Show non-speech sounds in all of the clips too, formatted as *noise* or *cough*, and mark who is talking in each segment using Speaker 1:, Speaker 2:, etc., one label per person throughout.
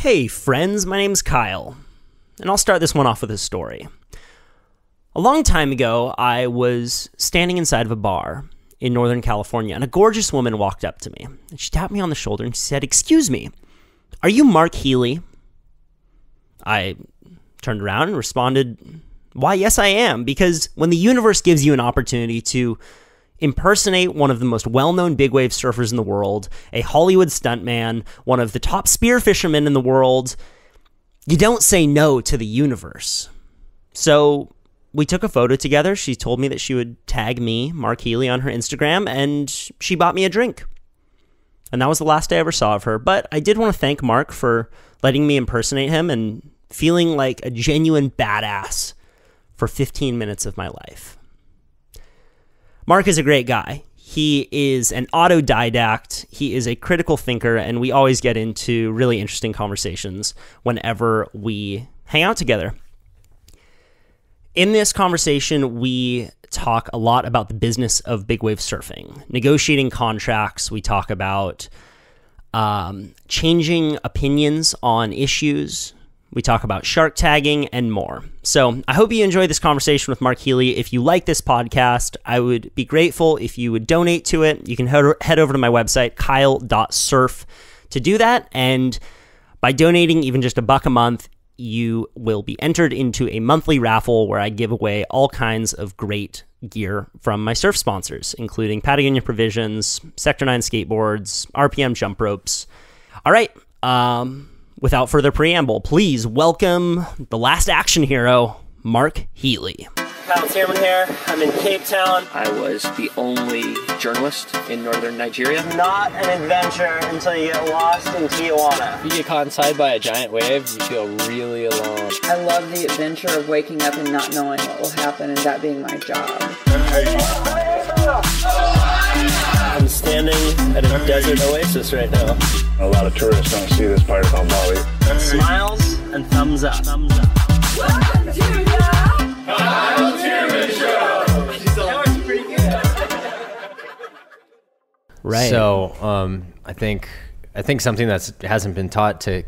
Speaker 1: Hey, friends, my name's Kyle, and I'll start this one off with a story. A long time ago, I was standing inside of a bar in Northern California, and a gorgeous woman walked up to me. And she tapped me on the shoulder and she said, Excuse me, are you Mark Healey? I turned around and responded, Why, yes, I am, because when the universe gives you an opportunity to impersonate one of the most well known big wave surfers in the world, a Hollywood stuntman, one of the top spear fishermen in the world, you don't say no to the universe. So we took a photo together. She told me that she would tag me, Mark Healey, on her Instagram, and she bought me a drink. And that was the last I ever saw of her. But I did want to thank Mark for letting me impersonate him and feeling like a genuine badass for 15 minutes of my life. Mark is a great guy. He is an autodidact, he is a critical thinker, and we always get into really interesting conversations whenever we hang out together. In this conversation, we talk a lot about the business of big wave surfing, negotiating contracts. We talk about um, changing opinions on issues. We talk about shark tagging and more. So I hope you enjoy this conversation with Mark Healey. If you like this podcast, I would be grateful if you would donate to it. You can head over to my website, kyle.surf, to do that. And by donating even just a buck a month, you will be entered into a monthly raffle where I give away all kinds of great gear from my surf sponsors, including Patagonia Provisions, Sector 9 skateboards, RPM jump ropes. All right. Um, without further preamble, please welcome the last action hero, Mark Healey. Kyle Thiermann here. I'm in Cape Town.
Speaker 2: I was the only journalist in northern Nigeria.
Speaker 1: Not an adventure until you get lost in Tijuana.
Speaker 2: You get caught inside by a giant wave, you feel really alone.
Speaker 3: I love the adventure of waking up and not knowing what will happen and that being my job.
Speaker 1: I'm standing at a desert oasis right now.
Speaker 4: A lot of tourists don't see this part about Bali.
Speaker 1: Smiles and thumbs up. Thumbs up.
Speaker 5: Welcome to the
Speaker 1: Kyle Thiermann Show.
Speaker 6: Right. So, um, I think I think something that hasn't been taught to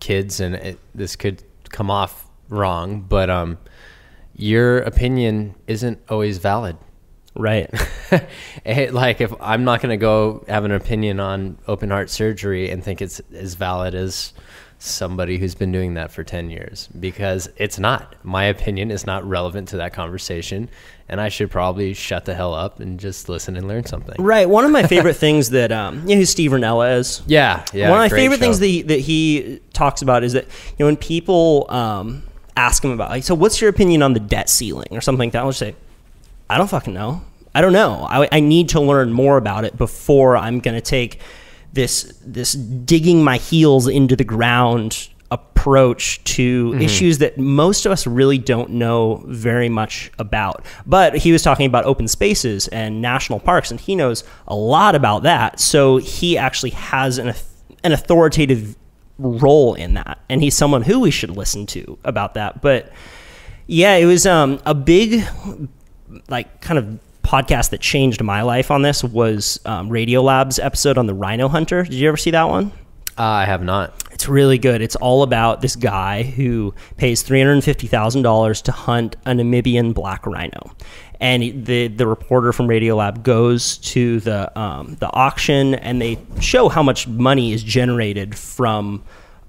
Speaker 6: kids, and it, this could come off wrong, but um, your opinion isn't always valid.
Speaker 1: Right. *laughs*
Speaker 6: like if I'm not going to go have an opinion on open heart surgery and think it's as valid as somebody who's been doing that for 10 years because it's not. My opinion is not relevant to that conversation and I should probably shut the hell up and just listen and learn something.
Speaker 1: Right. One of my *laughs* favorite things that um, you know who Steve Rinella is.
Speaker 6: Yeah, yeah.
Speaker 1: One of my favorite show. things that he, that he talks about is that you know when people um, ask him about like, so what's your opinion on the debt ceiling or something like that, I'll just say, I don't fucking know. I don't know. I, I need to learn more about it before I'm going to take this this digging my heels into the ground approach to mm-hmm. issues that most of us really don't know very much about. But he was talking about open spaces and national parks, and he knows a lot about that. So he actually has an, an authoritative role in that, and he's someone who we should listen to about that. But yeah, it was um, a big, like, kind of podcast that changed my life on this was um, Radiolab's episode on the rhino hunter. Did you ever see that one?
Speaker 6: Uh, I have not.
Speaker 1: It's really good. It's all about this guy who pays three hundred fifty thousand dollars to hunt a Namibian black rhino, and the the reporter from Radiolab goes to the um, the auction and they show how much money is generated from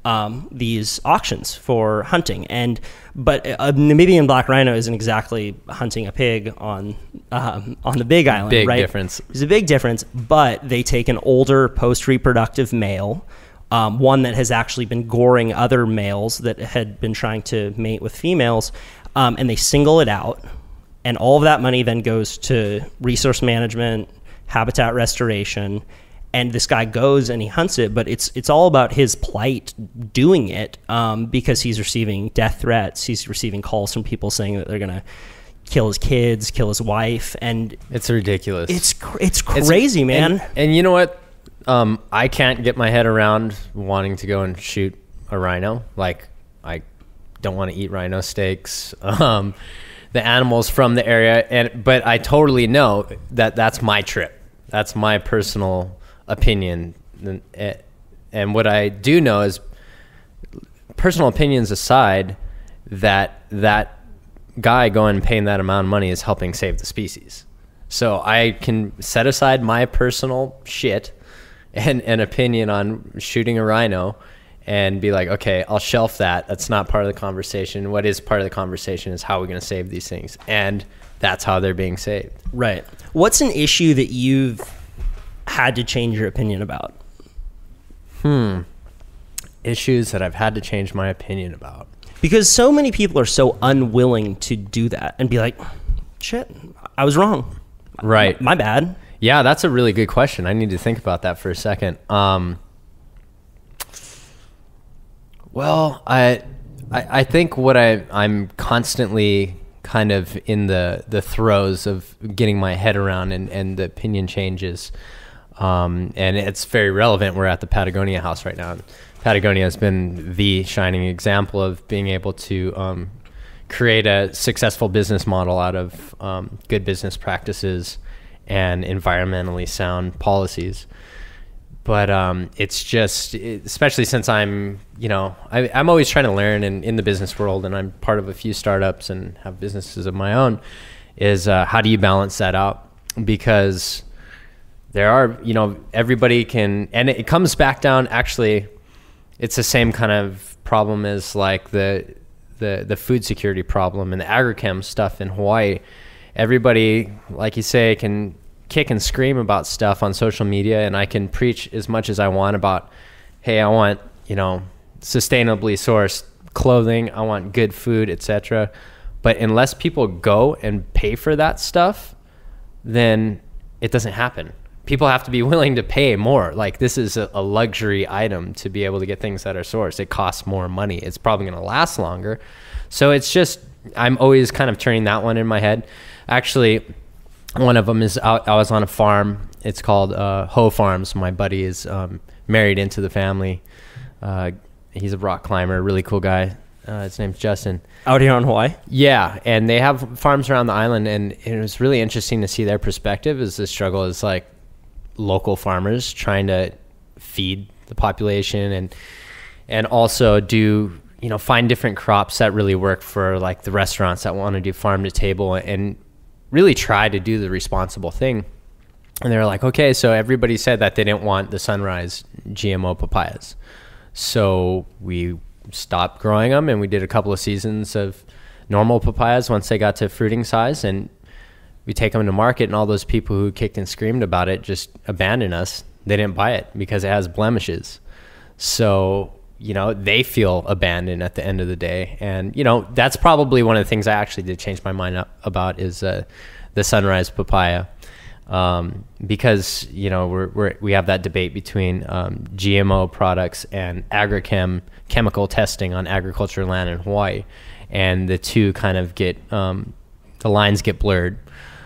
Speaker 1: um, these auctions for hunting. And but a Namibian black rhino isn't exactly hunting a pig on um, on the Big Island.
Speaker 6: Big
Speaker 1: right?
Speaker 6: difference.
Speaker 1: There's a big difference. But they take an older post reproductive male. Um, one that has actually been goring other males that had been trying to mate with females, um, and they single it out, and all of that money then goes to resource management, habitat restoration, and this guy goes and he hunts it, but it's it's all about his plight doing it um, because he's receiving death threats. He's receiving calls from people saying that they're gonna kill his kids, kill his wife, and
Speaker 6: it's ridiculous.
Speaker 1: It's it's crazy,
Speaker 6: it's,
Speaker 1: man.
Speaker 6: And, and, you know what? Um, I can't get my head around wanting to go and shoot a rhino. Like I don't want to eat rhino steaks. *laughs* Um, the animals from the area, and but I totally know that that's my trip. That's my personal opinion. And, what I do know is personal opinions aside, that that guy going and paying that amount of money is helping save the species. So I can set aside my personal shit and an opinion on shooting a rhino and be like, okay, I'll shelf that. That's not part of the conversation. What is part of the conversation is how we're going to save these things. And that's how they're being saved.
Speaker 1: Right. What's an issue that you've had to change your opinion about? Hmm.
Speaker 6: Issues that I've had to change my opinion about.
Speaker 1: Because so many people are so unwilling to do that and be like, shit, I was wrong.
Speaker 6: Right.
Speaker 1: My bad.
Speaker 6: Yeah, that's a really good question. I need to think about that for a second. Um, well, I, I, I think what I, I'm constantly kind of in the, the throes of getting my head around and, and the opinion changes. Um, and it's very relevant. We're at the Patagonia house right now. Patagonia has been the shining example of being able to um, create a successful business model out of um, good business practices and environmentally sound policies. But um, it's just, especially since I'm, you know, I, I'm always trying to learn in, in the business world, and I'm part of a few startups and have businesses of my own. Is uh, how do you balance that out? Because there are, you know, everybody can, and it comes back down. Actually, it's the same kind of problem as like the the the food security problem and the agrichem stuff in Hawaii. Everybody, like you say, can kick and scream about stuff on social media, and I can preach as much as I want about, hey, I want you know sustainably sourced clothing, I want good food, etc. But unless people go and pay for that stuff, then it doesn't happen. People have to be *laughs* willing to pay more. Like this is a, a luxury item to be able to get things that are sourced. It costs more money. It's probably going to last longer. So it's just I'm always kind of turning that one in my head. Actually, one of them is out, I was on a farm. It's called uh, Ho Farms. My buddy is um, married into the family. Uh, he's a rock climber, really cool guy. Uh, his name's Justin.
Speaker 1: Out here on Hawaii?
Speaker 6: Yeah, and they have farms around the island, and it was really interesting to see their perspective. As the struggle is like local farmers trying to feed the population, and and also do you know find different crops that really work for like the restaurants that want to do farm to table, and really try to do the responsible thing. And they were like, okay, so everybody said that they didn't want the sunrise GMO papayas. So we stopped growing them and we did a couple of seasons of normal papayas once they got to fruiting size. And we take them to market, and all those people who kicked and screamed about it just abandoned us. They didn't buy it because it has blemishes. So, you know, they feel abandoned at the end of the day. And, you know, that's probably one of the things I actually did change my mind about is uh, the sunrise papaya um, because you know we're, we're we have that debate between um, GMO products and agrichem chemical testing on agriculture land in Hawaii, and the two kind of get um, the lines get blurred.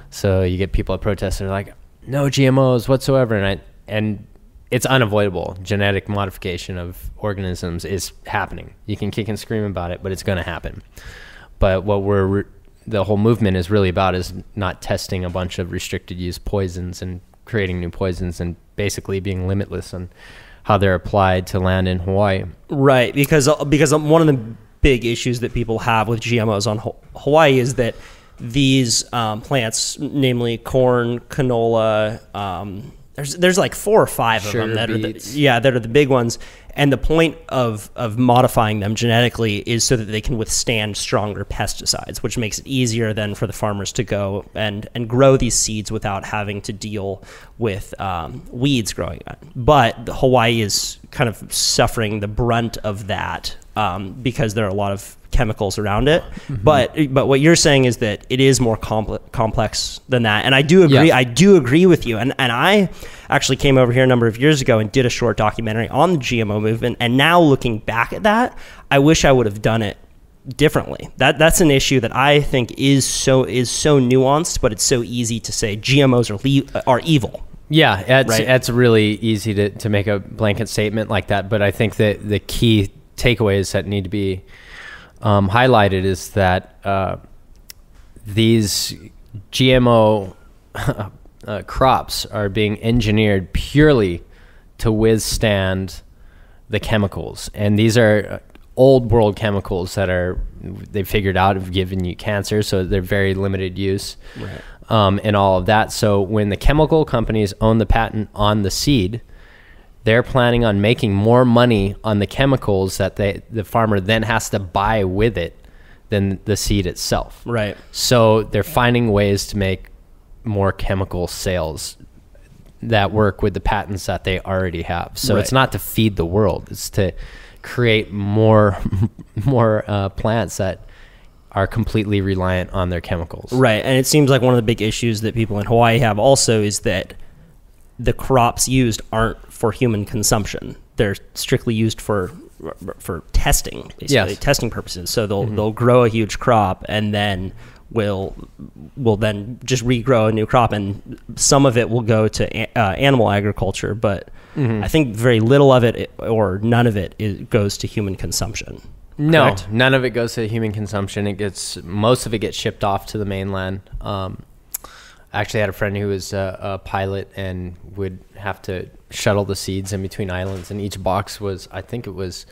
Speaker 6: So you get people at protests that are like, no GMOs whatsoever, and I and it's unavoidable. Genetic modification of organisms is happening. You can kick and scream about it, but it's going to happen. But what we're the whole movement is really about is not testing a bunch of restricted use poisons and creating new poisons and basically being limitless on how they're applied to land in Hawaii.
Speaker 1: Right, because uh, because um, one of the big issues that people have with GMOs on Hawaii is that these um, plants, namely corn, canola, um, there's there's like four or five of them that are the, yeah that are the big ones. And the point of of modifying them genetically is so that they can withstand stronger pesticides, which makes it easier then for the farmers to go and and grow these seeds without having to deal with um, weeds growing on. But Hawaii is kind of suffering the brunt of that um, because there are a lot of chemicals around it. But but what you're saying is that it is more compl- complex than that, and I do agree.
Speaker 6: Yeah.
Speaker 1: I do agree with you. And and I actually came over here a number of years ago and did a short documentary on the GMO movement. And now looking back at that, I wish I would have done it differently. That that's an issue that I think is so is so nuanced, but it's so easy to say GMOs are le- are evil.
Speaker 6: Yeah, it's
Speaker 1: Right.
Speaker 6: it's really easy to, to make a blanket statement like that, but I think that the key takeaways that need to be um, highlighted is that uh, these GMO *laughs* uh, crops are being engineered purely to withstand the chemicals, and these are uh, old world chemicals that are they figured out have given you cancer, so they're very limited use, um, and all of that. So when the chemical companies own the patent on the seed, they're planning on making more money on the chemicals that they the farmer then has to buy with it than the seed itself.
Speaker 1: Right.
Speaker 6: So they're finding ways to make more chemical sales that work with the patents that they already have. So it's not to feed the world; it's to create more *laughs* more uh, plants that are completely reliant on their chemicals.
Speaker 1: Right. And it seems like one of the big issues that people in Hawaii have also is that the crops used aren't for human consumption. They're strictly used for for testing, basically
Speaker 6: Yes.
Speaker 1: testing purposes. So they'll they'll grow a huge crop and then will will then just regrow a new crop and some of it will go to a- uh, animal agriculture, but I think very little of it or none of it is, goes to human consumption.
Speaker 6: No,
Speaker 1: Correct?
Speaker 6: none of it goes to human consumption. It gets most of it gets shipped off to the mainland. Um, I actually had a friend who was a, a pilot and would have to shuttle the seeds in between islands, and each box was, I think it was,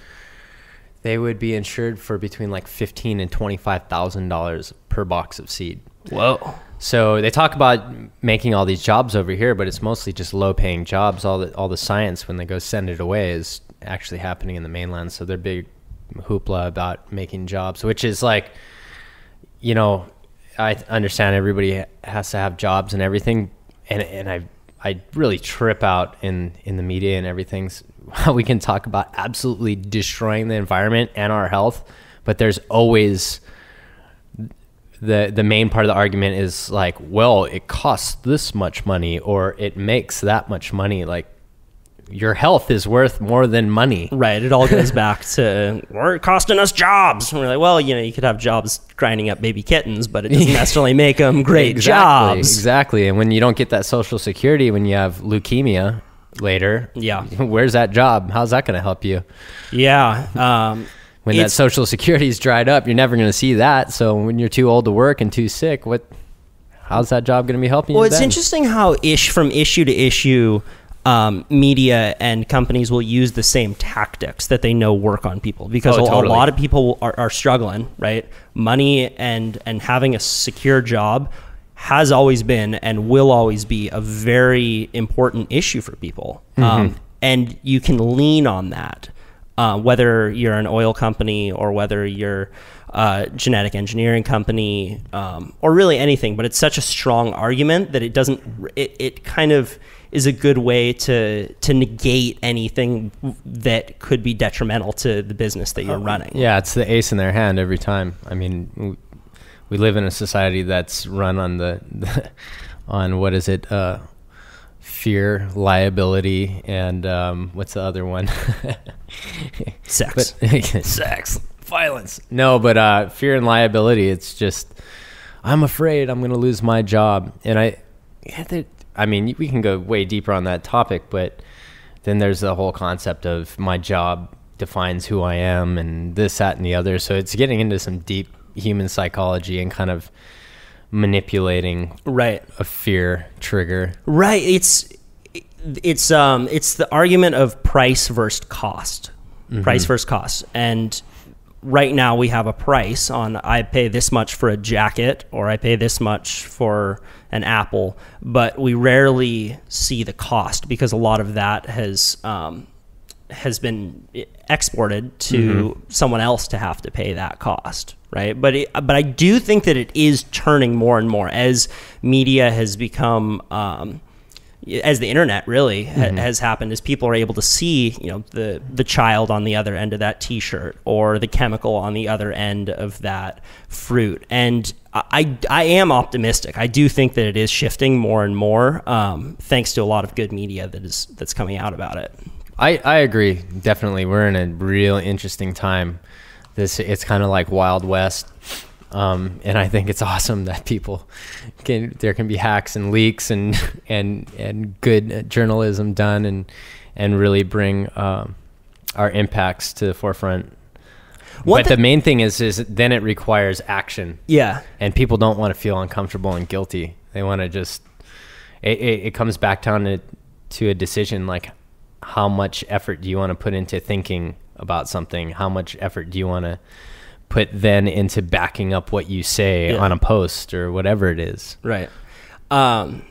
Speaker 6: they would be insured for between like fifteen and twenty five thousand dollars per box of seed.
Speaker 1: Whoa.
Speaker 6: So they talk about making all these jobs over here, but it's mostly just low-paying jobs. All the all the science when they go send it away is actually happening in the mainland. So they're big hoopla about making jobs, which is like, you know, I understand everybody has to have jobs and everything, and and I I really trip out in in the media and everything. s- How *laughs* we can talk about absolutely destroying the environment and our health, but there's always the the main part of the argument is like, well, it costs this much money or it makes that much money. Like your health is worth more than money.
Speaker 1: Right. It all goes *laughs* back to we're costing us jobs. And we're like, well, you know, you could have jobs grinding up baby kittens, but it doesn't *laughs* necessarily make them great
Speaker 6: exactly,
Speaker 1: jobs.
Speaker 6: Exactly. And when you don't get that social security when you have leukemia later,
Speaker 1: Yeah. *laughs*
Speaker 6: where's that job? How's that going to help you?
Speaker 1: Yeah. Um,
Speaker 6: When that social security is dried up, you're never going to see that. So when you're too old to work and too sick, what how's that job going to be helping
Speaker 1: well,
Speaker 6: you?
Speaker 1: Well, it's
Speaker 6: then?
Speaker 1: interesting how ish from issue to issue, um, media and companies will use the same tactics that they know work on people because
Speaker 6: Oh,
Speaker 1: a, a lot of people are, are struggling, right? Money and and having a secure job has always been and will always be a very important issue for people,
Speaker 6: Mm-hmm.
Speaker 1: um, and you can lean on that. Uh, whether you're an oil company or whether you're a genetic engineering company um, or really anything, but it's such a strong argument that it doesn't. It, it kind of is a good way to to negate anything that could be detrimental to the business that you're running.
Speaker 6: Yeah, it's the ace in their hand every time. I mean, we, live in a society that's run on the, *laughs* on what is it? Uh, fear, liability, and um, what's the other one? *laughs*
Speaker 1: Sex.
Speaker 6: But *laughs* sex, violence. No, but uh, fear and liability. It's just I'm afraid I'm going to lose my job, and I, yeah, I mean, we can go way deeper on that topic, but then there's the whole concept of my job defines who I am, and this, that, and the other. So it's getting into some deep human psychology and kind of manipulating
Speaker 1: right.
Speaker 6: a fear trigger.
Speaker 1: Right. It's it's um it's the argument of price versus cost. Price versus cost. And right now we have a price on I pay this much for a jacket or I pay this much for an apple, but we rarely see the cost because a lot of that has um, has been exported to someone else to have to pay that cost, right? But it, but I do think that it is turning more and more as media has become. Um, as the internet really ha- has happened, as people are able to see, you know, the the child on the other end of that T-shirt or the chemical on the other end of that fruit, and I I am optimistic. I do think that it is shifting more and more, um, thanks to a lot of good media that is that's coming out about it.
Speaker 6: I, I agree. Definitely. We're in a real interesting time. This it's kind of like Wild West. Um, and I think it's *laughs* awesome that people can there can be hacks and leaks and *laughs* and and good journalism done and and really bring um, our impacts to the forefront.
Speaker 1: One
Speaker 6: but the main thing is is then it requires action
Speaker 1: Yeah,
Speaker 6: and people don't want to feel uncomfortable and guilty. They want to just. It, it, it comes back down to to a decision like how much effort do you want to put into thinking about something, how much effort do you want to put then into backing up what you say
Speaker 1: Yeah.
Speaker 6: on a post or whatever it is?
Speaker 1: Right. Um,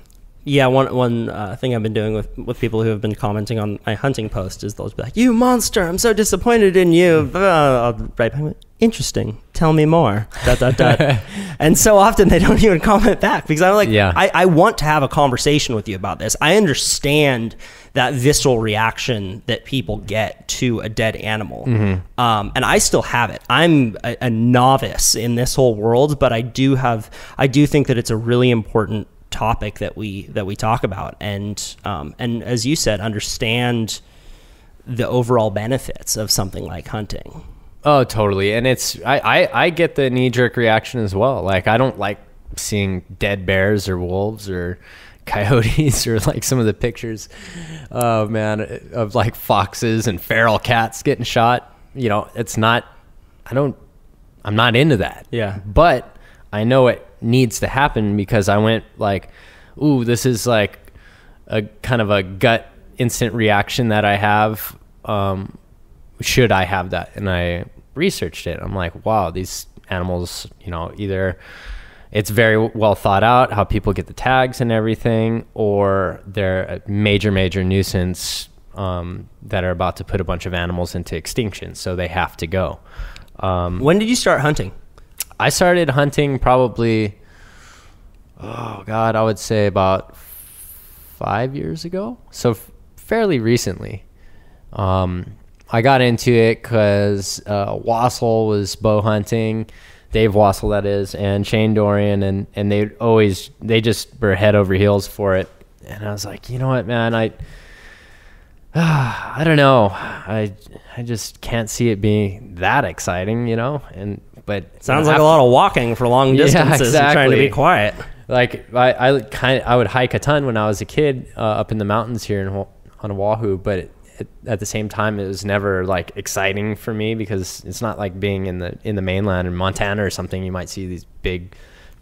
Speaker 1: yeah, one one uh, thing I've been doing with with people who have been commenting on my hunting post is they'll be like, "You monster! I'm so disappointed in you." Uh, I'll write back, "Interesting. Tell me more." Dot dot dot. *laughs* and so often they don't even comment back because I'm like,
Speaker 6: Yeah.
Speaker 1: I, I want to have a conversation with you about this. I understand that visceral reaction that people get to a dead animal, um, and I still have it. I'm a, a novice in this whole world, but I do have. I do think that it's a really important topic that we that we talk about, and um, and as you said, understand the overall benefits of something like hunting.
Speaker 6: Oh, totally. And it's I, I, I get the knee jerk reaction as well. Like I don't like seeing dead bears or wolves or *laughs* coyotes or like some of the pictures, oh man, of like foxes and feral cats getting shot. You know, it's not. I don't. I'm not into that.
Speaker 1: Yeah.
Speaker 6: But I know it needs to happen because I went like, ooh, this is like a kind of a gut instant reaction that I have. Um, should I have that? And I researched it. I'm like, wow, these animals, you know, either it's very well thought out how people get the tags and everything, or they're a major, major nuisance um, that are about to put a bunch of animals into extinction, so they have to go. Um,
Speaker 1: When did you start hunting?
Speaker 6: I started hunting probably, oh God, I would say about five years ago. So f- fairly recently. Um, I got into it because uh, Wassel was bow hunting, Dave Wassel that is, and Shane Dorian, and and they always they just were head over heels for it. And I was like, you know what, man, I. *sighs* I don't know. I I just can't see it being that exciting, you know. And but
Speaker 1: Sounds
Speaker 6: you know,
Speaker 1: like a lot of walking for long *laughs*
Speaker 6: Yeah,
Speaker 1: distances and trying to be quiet.
Speaker 6: like I, I kind I would hike a ton when I was a kid uh, up in the mountains here in on Oahu, but it, it, at the same time it was never like exciting for me because it's not like being in the in the mainland in Montana or something. You might see these big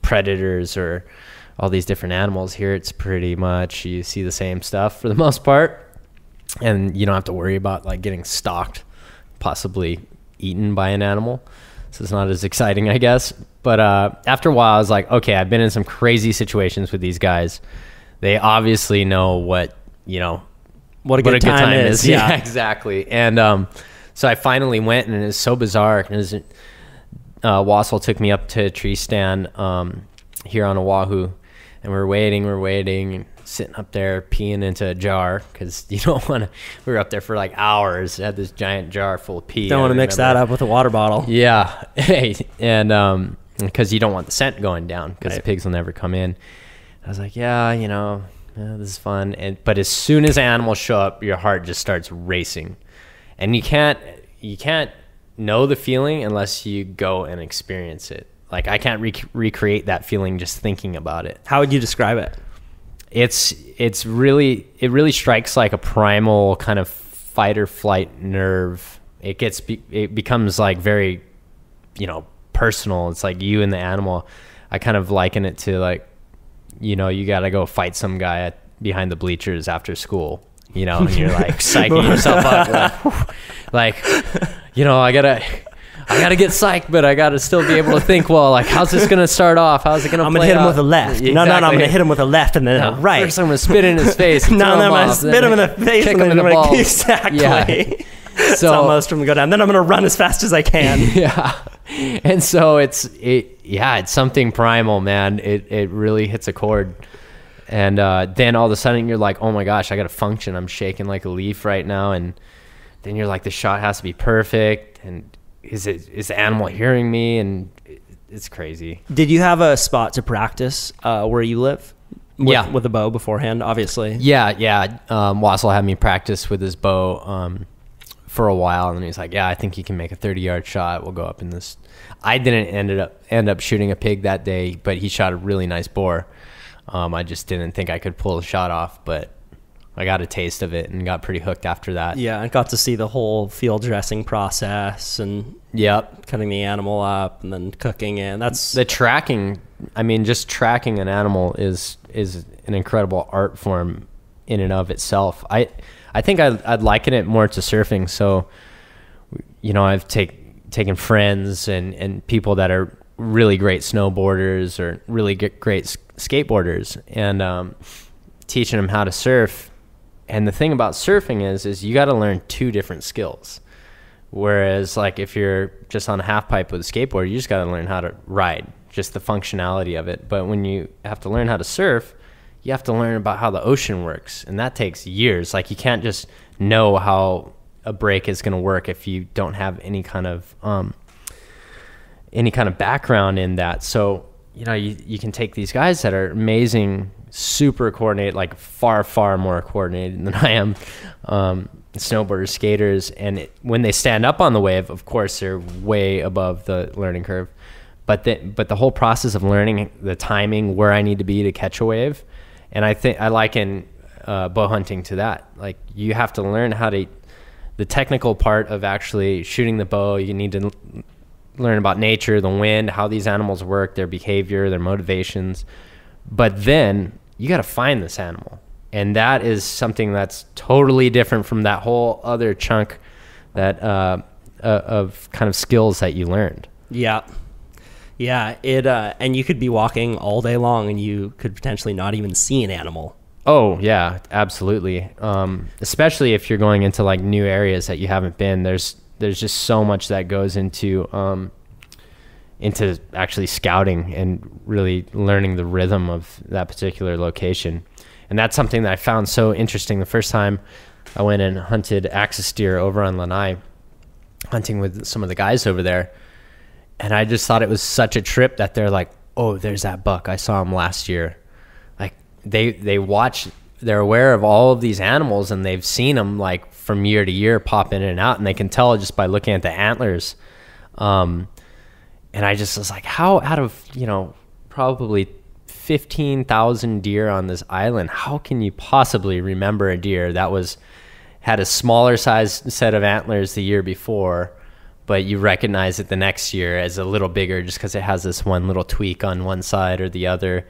Speaker 6: predators or all these different animals. Here it's pretty much you see the same stuff for the *laughs* most part, and you don't have to worry about like getting stalked, possibly eaten by an animal. So it's not as exciting, I guess. But uh, after a while, I was like, okay, I've been in some crazy situations with these guys. They obviously know what you know
Speaker 1: What a good, time, is. *laughs*
Speaker 6: Yeah,
Speaker 1: Yeah.
Speaker 6: exactly. And um, so I finally went, and it was so bizarre. And it was, uh, Wassel took me up to a tree stand um, here on Oahu, and we're waiting, we're waiting, and sitting up there peeing into a jar because *laughs* you don't want to. We were up there for like hours. Had this giant jar full of pee.
Speaker 1: Don't want to mix that up with a water bottle.
Speaker 6: Yeah, *laughs* hey, and um, because you don't want the scent going down because
Speaker 1: Right.
Speaker 6: the pigs will never come in. I was like, yeah, you know, yeah, this is fun. And but as soon as animals show up, your heart just starts racing, and you can't you can't know the feeling unless you go and experience it. Like I can't rec- recreate that feeling just thinking about it
Speaker 1: How would you describe it?
Speaker 6: it's it's really it really strikes like a primal kind of fight or flight nerve. It gets be, it becomes like very you know personal. It's like you and the animal. I kind of liken it to like you know you got to go fight some guy at, behind the bleachers after school. You know, and you're like psyching yourself up, like, *laughs* like you know I gotta. I gotta get psyched, but I gotta still be able to think. Well, like, how's this gonna start off? How's it gonna?
Speaker 1: I'm gonna hit him with a left. No, no, no. I'm gonna hit him with a left and then
Speaker 6: No,
Speaker 1: a right.
Speaker 6: First, I'm gonna spit in his face. and *laughs*
Speaker 1: no, I'm gonna spit him in the
Speaker 6: then
Speaker 1: face
Speaker 6: kick
Speaker 1: and
Speaker 6: him
Speaker 1: then
Speaker 6: in
Speaker 1: I'm
Speaker 6: the
Speaker 1: gonna
Speaker 6: balls. *laughs*
Speaker 1: exactly.
Speaker 6: Yeah.
Speaker 1: It's
Speaker 6: So-
Speaker 1: almost from the go down. Then I'm gonna run as fast as I can. *laughs*
Speaker 6: yeah and so it's it yeah it's something primal man it it really hits a chord and uh, then all of a sudden you're like oh my gosh i gotta function i'm shaking like a leaf right now and then you're like the shot has to be perfect and is it is the animal hearing me and it, it's crazy
Speaker 1: Did you have a spot to practice uh, where you live? With,
Speaker 6: Yeah.
Speaker 1: with a bow beforehand, obviously.
Speaker 6: Yeah, yeah. Um, Wassel had me practice with his bow um, for a while, and then he's like, "Yeah, I think he can make a thirty-yard shot. We'll go up in this." I didn't ended up end up shooting a pig that day, but he shot a really nice boar. Um, I just didn't think I could pull the shot off, but I got a taste of it and got pretty hooked after that.
Speaker 1: Yeah, I got to see the whole field dressing process and
Speaker 6: Yep.
Speaker 1: cutting the animal up and then cooking it. That's
Speaker 6: The tracking, I mean, just tracking an animal is is an incredible art form in and of itself. I I think I'd, I'd liken it more to surfing. So you know, I've take, taken friends and, and people that are really great snowboarders or really great skateboarders and um, teaching them how to surf. And the thing about surfing is, is you got to learn two different skills. Whereas, like, if you're just on a half pipe with a skateboard, you just got to learn how to ride, just the functionality of it. But when you have to learn how to surf, you have to learn about how the ocean works, and that takes years. Like, you can't just know how a break is going to work if you don't have any kind of um, any kind of background in that. So, you know, you, you can take these guys that are amazing, super coordinated, like far, far more coordinated than *laughs* I am, um, snowboarders, skaters. And it, when they stand up on the wave, of course, they're way above the learning curve. But the, but the whole process of learning the timing, where I need to be to catch a wave, and I think I liken uh, bow hunting to that. Like you have to learn how to, the technical part of actually shooting the bow. You need to learn about nature, the wind, how these animals work, their behavior, their motivations. But then you got to find this animal. And that is something that's totally different from that whole other chunk that uh, uh, of kind of skills that you learned.
Speaker 1: Yeah. Yeah, it uh, and you could be walking all day long and you could potentially not even see an animal.
Speaker 6: Oh yeah, absolutely. Um, especially if you're going into like new areas that you haven't been. There's there's just so much that goes into um, into actually scouting and really learning the rhythm of that particular location. And that's something that I found so interesting the first time I went and hunted axis deer over on Lanai, hunting with some of the guys over there. And I just thought it was such a trip that they're like, "Oh, there's that buck. I saw him last year." Like they they watch, they're aware of all of these animals, and they've seen them like from year to year pop in and out, and they can tell just by looking at the antlers. Um, and I just was like, how out of you know probably fifteen thousand deer on this island, how can you possibly remember a deer that was had a smaller size set of antlers the year before, but you recognize it the next year as a little bigger just because it has this one little tweak on one side or the other,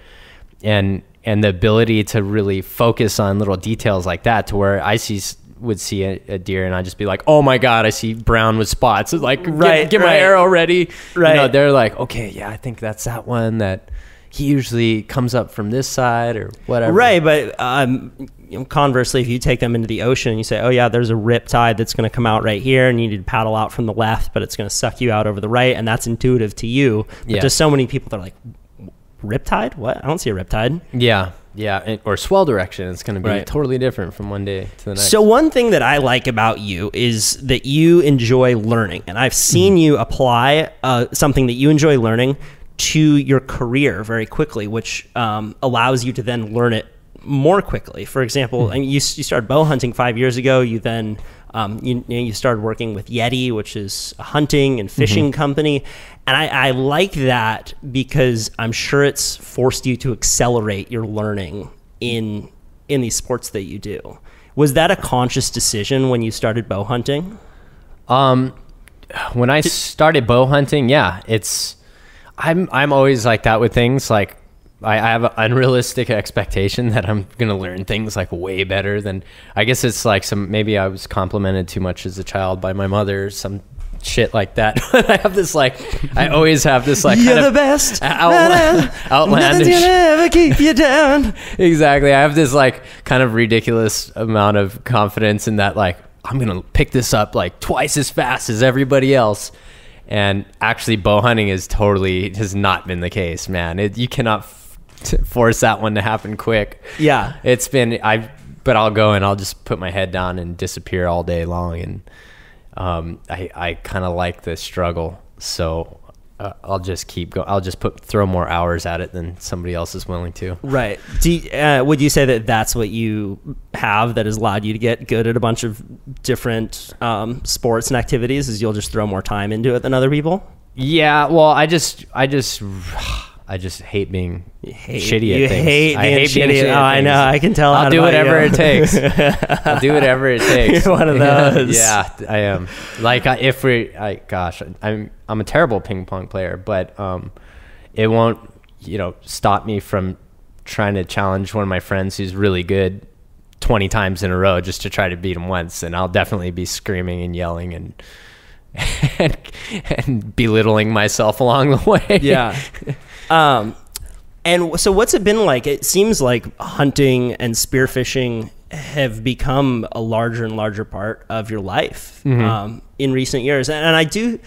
Speaker 6: and and the ability to really focus on little details like that to where I see would see a, a, deer and I'd just be like, oh my God, I see brown with spots. It's like,
Speaker 1: right,
Speaker 6: get, get
Speaker 1: right.
Speaker 6: my arrow ready.
Speaker 1: Right.
Speaker 6: You know, they're like, okay, yeah, I think that's that one that he usually comes up from this side or whatever.
Speaker 1: Right, but um, you know, conversely, if you take them into the ocean and you say, oh yeah, there's a rip tide that's going to come out right here and you need to paddle out from the left, but it's going to suck you out over the right, and that's intuitive to you. But
Speaker 6: Yeah.
Speaker 1: there's so many people they're like, riptide? What? I don't see a riptide.
Speaker 6: Yeah. Yeah. And, or swell direction. It's going to be
Speaker 1: Right.
Speaker 6: totally different from one day to the next.
Speaker 1: So one thing that I like about you is that you enjoy learning, and I've seen
Speaker 6: Mm-hmm.
Speaker 1: you apply uh, something that you enjoy learning to your career very quickly, which um, allows you to then learn it more quickly. For example,
Speaker 6: Mm-hmm.
Speaker 1: I mean, you, you started bow hunting five years ago. You then um, you, you, know, you started working with Yeti, which is a hunting and fishing
Speaker 6: Mm-hmm.
Speaker 1: company, and I, I like that because I'm sure it's forced you to accelerate your learning in in these sports that you do. Was that a conscious decision when you started bow hunting?
Speaker 6: Um, when I started bow hunting, yeah, it's I'm I'm always like that with things. Like I, I have an unrealistic *laughs* expectation that I'm gonna learn things like way better than. I guess it's like some maybe I was complimented too much as a child by my mother. Some shit like that. *laughs* I have this like I always have this like
Speaker 1: You're the best. *laughs*
Speaker 6: outla- outlandish.
Speaker 1: Nothing's gonna ever keep you down.
Speaker 6: exactly. I have this like kind of ridiculous amount of confidence in that like I'm gonna pick this up like twice as fast as everybody else. And actually, bow hunting is totally has not been the case, man. It, you cannot force that one to happen quick.
Speaker 1: Yeah.
Speaker 6: It's been I, but I'll go and I'll just put my head down and disappear all day long, and um, I I kind of like the struggle, so uh, I'll just keep going. I'll just put throw more hours at it than somebody else is willing to.
Speaker 1: Right. Do you, uh, would you say that that's what you have that has allowed you to get good at a bunch of different um, sports and activities? Is you'll just throw more time into it than other people?
Speaker 6: Yeah, well, I just, I just, I just hate being
Speaker 1: hate-
Speaker 6: shitty at things.
Speaker 1: hate
Speaker 6: I
Speaker 1: being
Speaker 6: hate being
Speaker 1: shitty.
Speaker 6: shitty. at
Speaker 1: Oh, I know. I can tell
Speaker 6: I'll do whatever it takes. *laughs* I'll do whatever it takes.
Speaker 1: You're one of those.
Speaker 6: Yeah, I am. Like, I, if we, I, gosh, I'm, I'm a terrible ping pong player, but um, it won't, you know, stop me from trying to challenge one of my friends who's really good 20 times in a row just to try to beat him once, and I'll definitely be screaming and yelling and *laughs* and, and belittling myself along the way.
Speaker 1: Yeah. *laughs* um, and so what's it been like? It seems like hunting and spearfishing have become a larger and larger part of your life um, in recent years. And, and I do,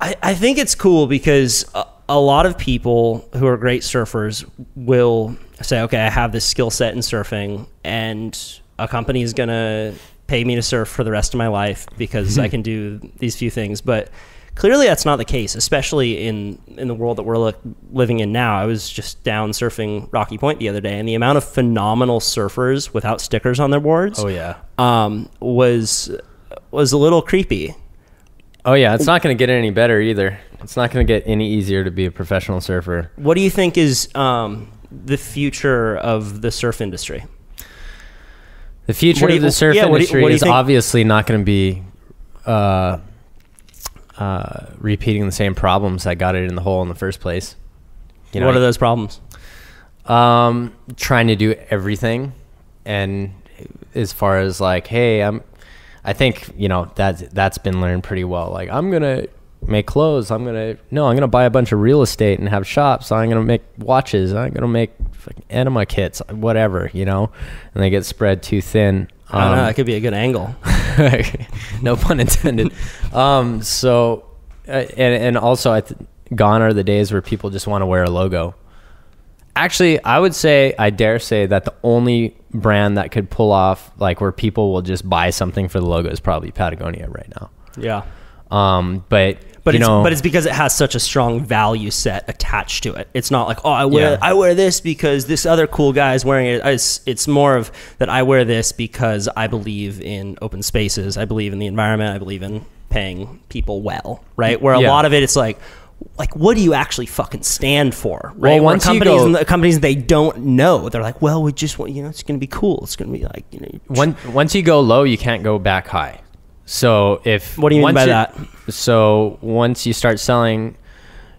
Speaker 1: I, I think it's cool because a, a lot of people who are great surfers will say, okay, I have this skill set in surfing and a company is going to pay me to surf for the rest of my life because I can do these few things. But clearly that's not the case, especially in, in the world that we're li- living in now. I was just down surfing Rocky Point the other day and the amount of phenomenal surfers without stickers on their boards
Speaker 6: Oh yeah.
Speaker 1: um, was was a little creepy.
Speaker 6: Oh yeah. It's not going to get any better either. It's not going to get any easier to be a professional surfer.
Speaker 1: What do you think is um, the future of the surf industry?
Speaker 6: The future
Speaker 1: do
Speaker 6: of the surf
Speaker 1: yeah, what do you-
Speaker 6: industry
Speaker 1: what do you
Speaker 6: is
Speaker 1: think-
Speaker 6: obviously not going to be uh, uh, repeating the same problems that got it in the hole in the first place. You know,
Speaker 1: what are those problems?
Speaker 6: Um, trying to do everything, and as far as like, hey, I'm, I think you know that that's been learned pretty well. Like, I'm gonna make clothes. I'm gonna no, I'm gonna buy a bunch of real estate and have shops. I'm gonna make watches. I'm gonna make fucking enema kits, whatever, you know, and they get spread too thin.
Speaker 1: I don't know.
Speaker 6: Um,
Speaker 1: That could be a good angle. *laughs*
Speaker 6: no pun intended. Um, so, uh, and and also, I th- gone are the days where people just want to wear a logo. Actually, I would say, I dare say that the only brand that could pull off like where people will just buy something for the logo is probably Patagonia right now.
Speaker 1: Yeah.
Speaker 6: Um, but
Speaker 1: But
Speaker 6: you
Speaker 1: it's
Speaker 6: know,
Speaker 1: but it's because it has such a strong value set attached to it. It's not like oh I wear
Speaker 6: Yeah.
Speaker 1: I wear this because this other cool guy is wearing it. It's it's more of that I wear this because I believe in open spaces. I believe in the environment. I believe in paying people well. Right. Where a
Speaker 6: Yeah.
Speaker 1: lot of it, it's like. Like, what do you actually fucking stand for? Right?
Speaker 6: Well, once you
Speaker 1: companies,
Speaker 6: go-
Speaker 1: companies they don't know, they're like, well, we just want, you know, it's to be cool. It's to be like, you know,
Speaker 6: Once once you go low, you can't go back high. So if
Speaker 1: What do you mean by that?
Speaker 6: So once you start selling,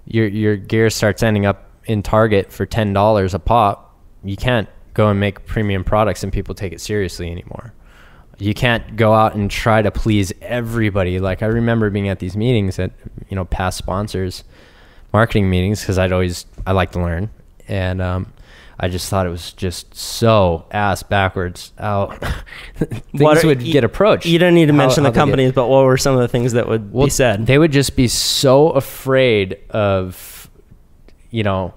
Speaker 6: your your gear starts ending up in Target for ten dollars a pop. You can't go and make premium products and people take it seriously anymore. You can't go out and try to please everybody. Like I remember being at these meetings at you know past sponsors, marketing meetings because I'd always I like to learn and. um I just thought it was just so ass backwards how *coughs* things
Speaker 1: What are-
Speaker 6: would
Speaker 1: you-
Speaker 6: get approached.
Speaker 1: You don't need to
Speaker 6: How-
Speaker 1: mention
Speaker 6: how
Speaker 1: the
Speaker 6: they get-
Speaker 1: companies, but what were some of the things that would be said?
Speaker 6: They would just be so afraid of, you know,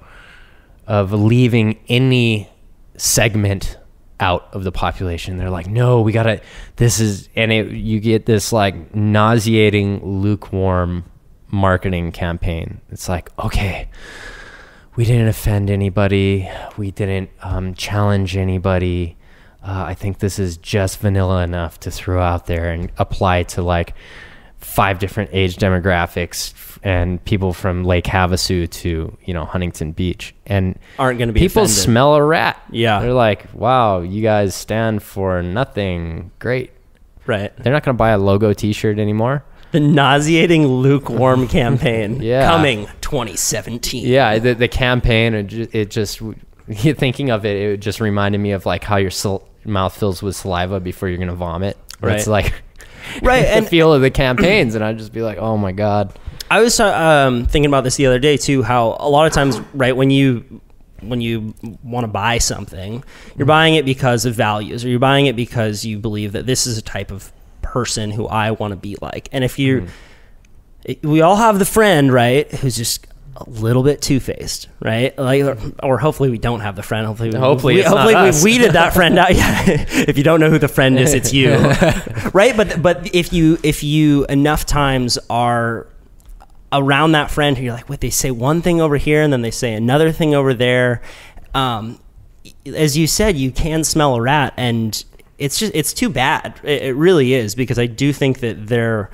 Speaker 6: of leaving any segment out of the population. They're like, no, we gotta. This is, and it, you get this like nauseating, lukewarm marketing campaign. It's like, okay, we didn't offend anybody. We didn't um, challenge anybody. Uh, I think this is just vanilla enough to throw out there and apply to like five different age demographics and people from Lake Havasu to you know Huntington Beach and
Speaker 1: Aren't gonna be
Speaker 6: people
Speaker 1: offended.
Speaker 6: smell a rat.
Speaker 1: Yeah.
Speaker 6: they're like, wow, you guys stand for nothing. Great.
Speaker 1: right.
Speaker 6: They're not gonna buy a logo T-shirt anymore.
Speaker 1: The *laughs* nauseating lukewarm campaign *laughs*
Speaker 6: Yeah.
Speaker 1: coming 2017.
Speaker 6: Yeah, the, the campaign, it just, *laughs* thinking of it, it just reminded me of like how your mouth fills with saliva before you're gonna vomit. Where It's
Speaker 1: Right.
Speaker 6: like
Speaker 1: Right,
Speaker 6: the
Speaker 1: and-
Speaker 6: feel of the campaigns, and I'd just be like, oh my god.
Speaker 1: I was um, thinking about this the other day too. How a lot of times, right when you when you want to buy something, you're buying it because of values, or you're buying it because you believe that this is a type of person who I want to be like. And if you,
Speaker 6: Mm-hmm.
Speaker 1: we all have the friend, right, who's just a little bit two faced, right? Like, or, or hopefully we don't have the friend. Hopefully, we-
Speaker 6: Hopefully
Speaker 1: we, hopefully we weeded that friend out. *laughs* Yeah. if you don't know who the friend is, it's you, *laughs* right? But but if you if you enough times are around that friend who you're like, wait, they say one thing over here and then they say another thing over there. Um, as you said, you can smell a rat, and it's just it's too bad. It, it really is because I do think that there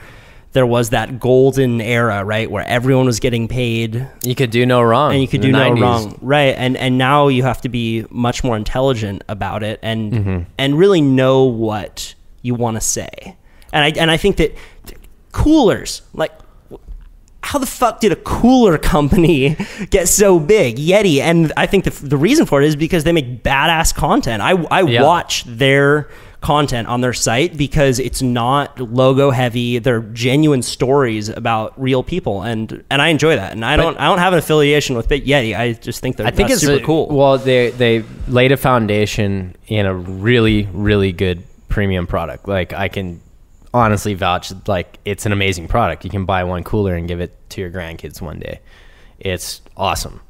Speaker 1: there was that golden era, right, where everyone was getting paid
Speaker 6: You could do no wrong,
Speaker 1: and you could do
Speaker 6: the
Speaker 1: no
Speaker 6: 90s.
Speaker 1: wrong, right? And and now you have to be much more intelligent about it and
Speaker 6: Mm-hmm.
Speaker 1: and really know what you want to say. And I and I think that coolers, like how the fuck did a cooler company *laughs* get so big, Yeti? And I think the, the reason for it is because they make badass content. I, I
Speaker 6: Yeah.
Speaker 1: watch their content on their site because it's not logo heavy. They're genuine stories about real people, and and I enjoy that. And I don't I don't have an affiliation with Bit Yeti. I just think they're
Speaker 6: I think it's
Speaker 1: super
Speaker 6: a-
Speaker 1: cool.
Speaker 6: Well, they they laid a foundation in a really really good premium product. Like I can honestly vouch, like it's an amazing product. You can buy one cooler and give it to your grandkids one day. It's awesome.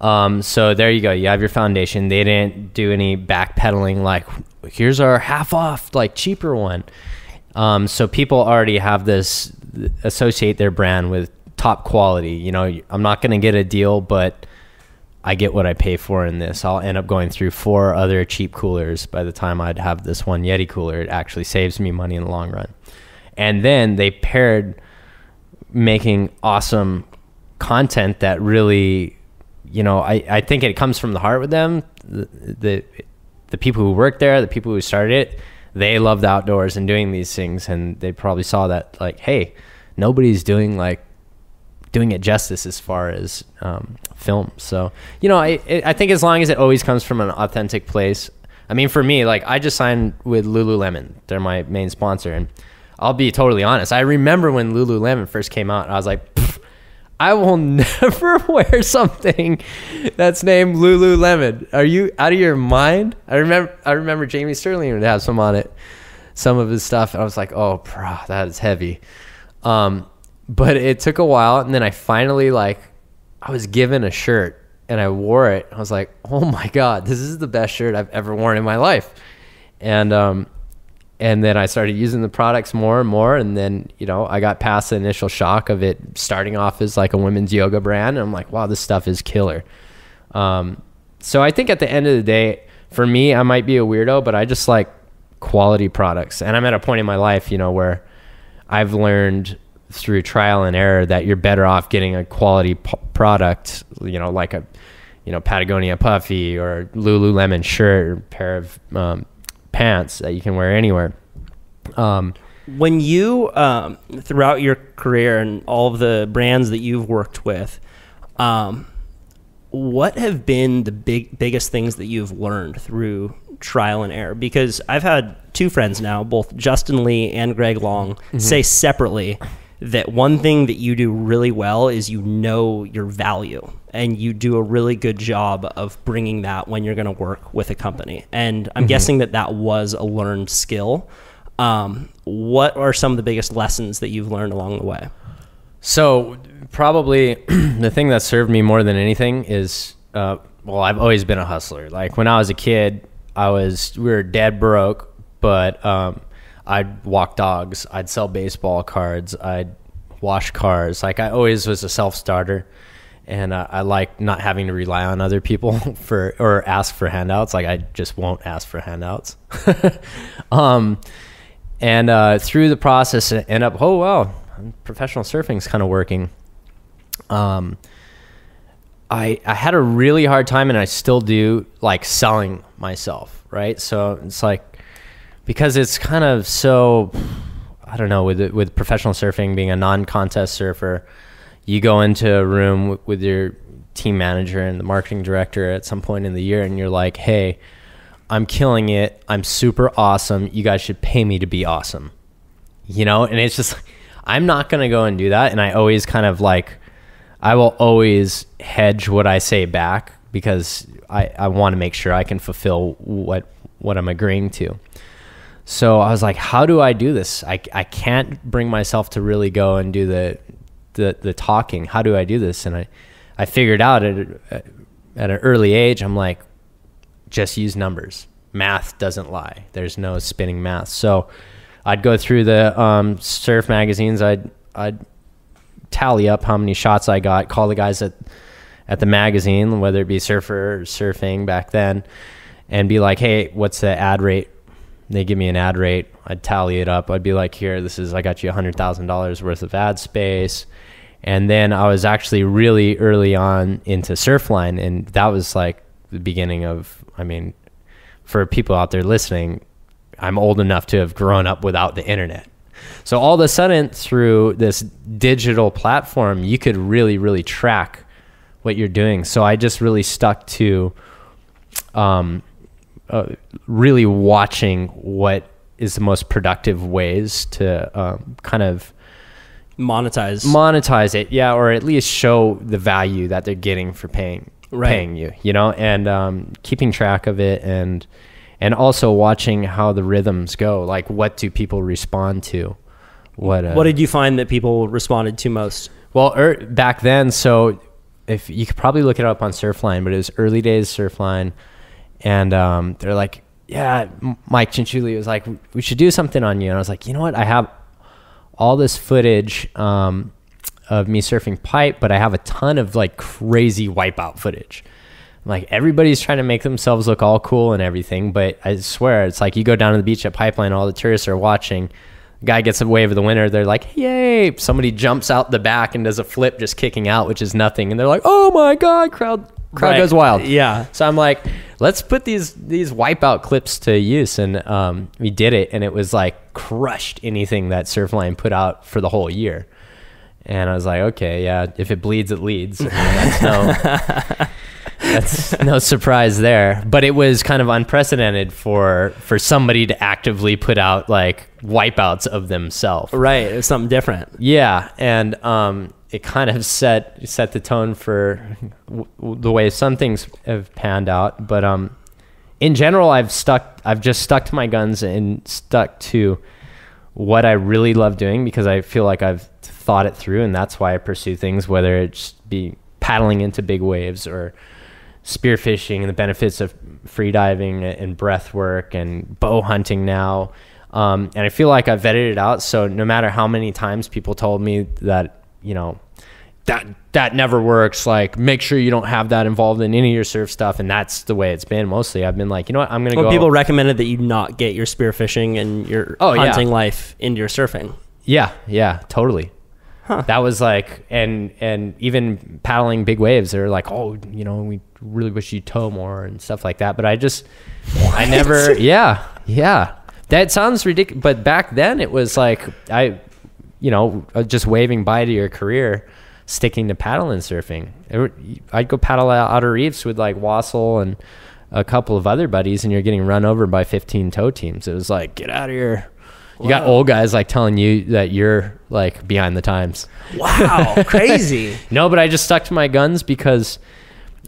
Speaker 6: Um, so there you go. You have your foundation. They didn't do any backpedaling. Like here's our half off, like cheaper one. Um, so people already have this associate their brand with top quality. You know, I'm not going to get a deal, but I get what I pay for in this. I'll end up going through four other cheap coolers by the time I'd have this one Yeti cooler. It actually saves me money in the long run. And then they paired making awesome content that really, you know, I, I think it comes from the heart with them. The, the the people who work there, the people who started it, they love the outdoors and doing these things, and they probably saw that like, hey, nobody's doing like doing it justice as far as um, film. So you know, I I think as long as it always comes from an authentic place. I mean, for me, like I just signed with Lululemon. They're my main sponsor, and I'll be totally honest. I remember when Lululemon first came out. I was like, I will *laughs* never *laughs* wear something that's named Lululemon. Are you out of your mind? I remember. I remember Jamie Sterling would have some on it, some of his stuff, and I was like, oh, bro, that is heavy. Um, but it took a while, and then I finally like, I was given a shirt, and I wore it. I was like, oh my god, this is the best shirt I've ever worn in my life, and um, and then I started using the products more and more, and then you know I got past the initial shock of it starting off as like a women's yoga brand, and I'm like, wow, this stuff is killer. Um, so I think at the end of the day, for me, I might be a weirdo, but I just like quality products, and I'm at a point in my life, you know, where I've learned through trial and error that you're better off getting a quality p- product, you know, like a, you know, Patagonia puffy or Lululemon shirt or pair of um, pants that you can wear anywhere. Um,
Speaker 1: when you um, throughout your career and all of the brands that you've worked with um, what have been the big biggest things that you've learned through trial and error because i've had two friends now both justin lee and greg long say separately that one thing that you do really well is you know your value and you do a really good job of bringing that when you're going to work with a company and i'm guessing that that was a learned skill um, what are some of the biggest lessons that you've learned along the way?
Speaker 6: So probably *clears throat* the thing that served me more than anything is, uh, well, I've always been a hustler. Like when I was a kid, I was we were dead broke, but um, I'd walk dogs, I'd sell baseball cards, I'd wash cars. Like I always was a self starter, and uh, I like not having to rely on other people *laughs* for or ask for handouts. Like I just won't ask for handouts. *laughs* um, and uh, through the process, end up oh wow, professional surfing's kind of working. Um, I I had a really hard time, and I still do, like selling myself, right? So it's like because it's kind of so I don't know with with professional surfing being a non-contest surfer, you go into a room with, with your team manager and the marketing director at some point in the year, and you're like, hey. I'm killing it. I'm super awesome. You guys should pay me to be awesome. You know, and it's just I'm not going to go and do that and I always kind of like I will always hedge what I say back because I I want to make sure I can fulfill what what I'm agreeing to. So I was like, how do I do this? I, I can't bring myself to really go and do the, the, the talking. How do I do this? And I, I figured out at, at an early age, I'm like, just use numbers. Math doesn't lie. There's no spinning math. So I'd go through the um, surf magazines. I'd I'd tally up how many shots I got. Call the guys at at the magazine, whether it be surfer or surfing back then, and be like, "Hey, what's the ad rate?" They give me an ad rate. I'd tally it up. I'd be like, "Here, this is I got you hundred thousand dollars worth of ad space." And then I was actually really early on into Surfline, and that was like the beginning of. I mean, for people out there listening, I'm old enough to have grown up without the internet. So all of a sudden, through this digital platform, you could really, really track what you're doing. So I just really stuck to um, uh, really watching what is the most productive ways to um, kind of
Speaker 1: Monetize.
Speaker 6: monetize it yeah or at least show the value that they're getting for paying
Speaker 1: Right.
Speaker 6: paying you you know and um, keeping track of it and and also watching how the rhythms go like what do people respond to what uh,
Speaker 1: what did you find that people responded to most?
Speaker 6: well er, back then so if you could probably look it up on surfline but it was early days surfline and um, they're like yeah mike Cianciulli was like we should do something on you and i was like you know what i have all this footage um, of me surfing pipe, but I have a ton of like crazy wipeout footage. Like everybody's trying to make themselves look all cool and everything, but I swear it's like you go down to the beach at Pipeline, all the tourists are watching. Guy gets a wave of the winner. They're like, "Yay!" Somebody jumps out the back and does a flip, just kicking out, which is nothing. And they're like, "Oh my god!" Crowd, crowd
Speaker 1: Right.
Speaker 6: goes wild.
Speaker 1: Yeah.
Speaker 6: So I'm like, let's put these these wipeout clips to use, and um, we did it, and it was like crushed anything that Surfline put out for the whole year. And I was like, okay, yeah, if it bleeds, it leads. I mean, that's no, *laughs* that's no surprise there. But it was kind of unprecedented for for somebody to actively put out like wipeouts of themselves.
Speaker 1: Right. It was something different.
Speaker 6: Yeah, and um, it kind of set set the tone for w- the way some things have panned out. But um, in general, I've stuck. I've just stuck to my guns and stuck to what I really love doing because I feel like I've thought it through, and that's why I pursue things. Whether it's be paddling into big waves or spearfishing and the benefits of free diving and breath work and bow hunting now. Um, and I feel like I've vetted it out. So no matter how many times people told me that, you know, that that never works. Like, make sure you don't have that involved in any of your surf stuff. And that's the way it's been mostly. I've been like, you know what, I'm gonna
Speaker 1: Well,
Speaker 6: go.
Speaker 1: people recommended that you not get your spearfishing and your
Speaker 6: Oh, yeah.
Speaker 1: hunting life into your surfing.
Speaker 6: Yeah, yeah, totally. That was like, and and even paddling big waves, they're like, oh, you know, we really wish you'd tow more and stuff like that. But I just, I never, yeah, yeah. That sounds ridiculous, but back then it was like I, you know, uh, just waving bye to your career, sticking to paddle and surfing. Would- I'd go paddle out outer reefs with like Wassel and a couple of other buddies, and you're getting run over by 15 tow teams. It was like, get out of here. You got old guys like telling you that you're like behind the times.
Speaker 1: Wow, crazy. *laughs*
Speaker 6: No, but I just stuck to my guns because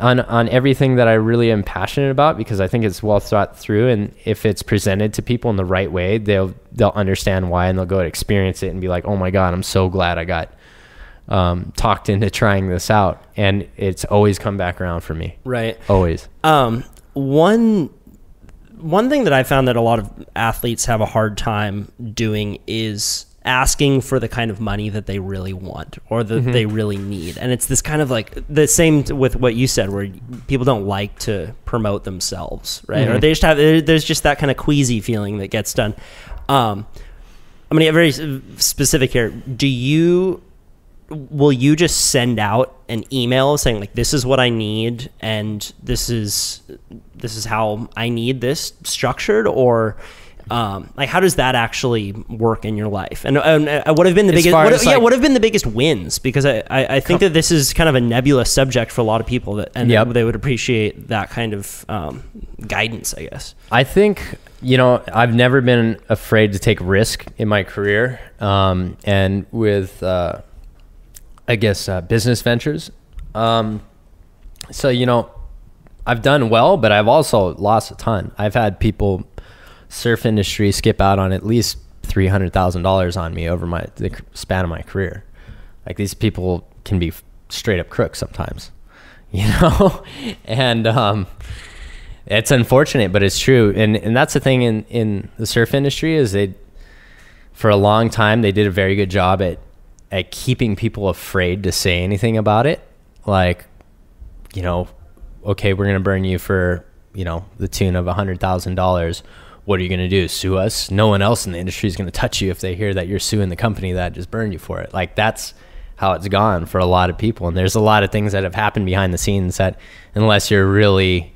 Speaker 6: on on everything that I really am passionate about because I think it's well thought through and if it's presented to people in the right way, they'll they'll understand why and they'll go and experience it and be like, "Oh my god, I'm so glad I got um, talked into trying this out." And it's always come back around for me.
Speaker 1: Right.
Speaker 6: Always.
Speaker 1: Um, one one thing that I found that a lot of athletes have a hard time doing is asking for the kind of money that they really want or that they really need. And it's this kind of like the same with what you said where people don't like to promote themselves, right? Or they just have there's just that kind of queasy feeling that gets done. Um I'm going to get very specific here. Do you will you just send out an email saying like this is what I need and this is this is how I need this structured or um, like how does that actually work in your life and, and uh, what have been the
Speaker 6: As
Speaker 1: biggest what, yeah
Speaker 6: like-
Speaker 1: what have been the biggest wins because I, I, I think that this is kind of a nebulous subject for a lot of people that and
Speaker 6: Yep.
Speaker 1: they would appreciate that kind of um, guidance I guess
Speaker 6: I think you know I've never been afraid to take risk in my career, um, and with uh, I guess uh, business ventures. Um, so you know, I've done well, but I've also lost a ton. I've had people surf industry skip out on at least three hundred thousand dollars on me over my the span of my career. Like these people can be straight up crooks sometimes, *laughs* you know, and um, it's unfortunate, but it's true. And and that's the thing in in the surf industry is they for a long time they did a very good job at at keeping people afraid to say anything about it. Like, you know, okay, we're gonna burn you for you know the tune of a hundred thousand dollars. What are you gonna do? Sue us? No one else in the industry is gonna touch you if they hear that you're suing the company that just burned you for it. Like that's how it's gone for a lot of people. And there's a lot of things that have happened behind the scenes that unless you're really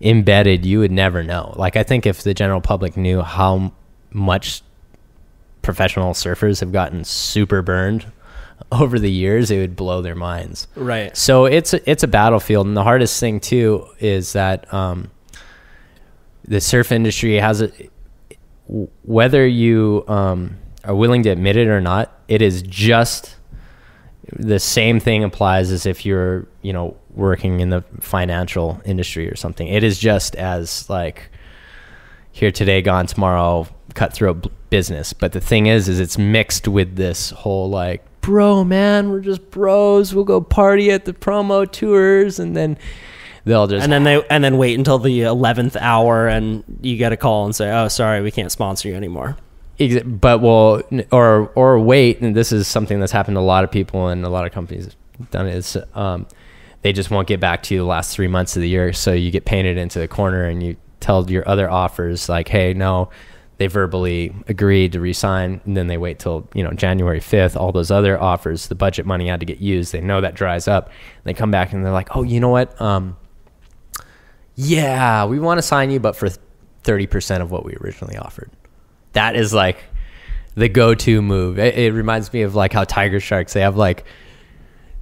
Speaker 6: embedded, you would never know. Like I think if the general public knew how much professional surfers have gotten super burned *laughs* over the years, it would blow their minds.
Speaker 1: right
Speaker 6: So it's a, it's a battlefield, and the hardest thing too is that um, the surf industry has a whether you um, are willing to admit it or not, it is just the same thing applies as if you're you know working in the financial industry or something. It is just as like here today, gone tomorrow, cutthroat business. But the thing is, is it's mixed with this whole like, bro, man, we're just bros. We'll go party at the promo tours, and then they'll just
Speaker 1: and then they and then wait until the eleventh hour, and you get a call and say, "Oh, sorry, we can't sponsor you anymore."
Speaker 6: But well or or wait and this is something that's happened to a lot of people and a lot of companies have done it, is um, they just won't get back to you the last three months of the year. So you get painted into the corner and you tell your other offers like hey no they verbally agreed to resign and then they wait till you know january 5th all those other offers the budget money had to get used. They know that dries up. They come back and they're like oh you know what? Um, yeah we want to sign you but for 30% of what we originally offered that is like the go-to move. It, it, reminds me of like how Tiger Sharks they have like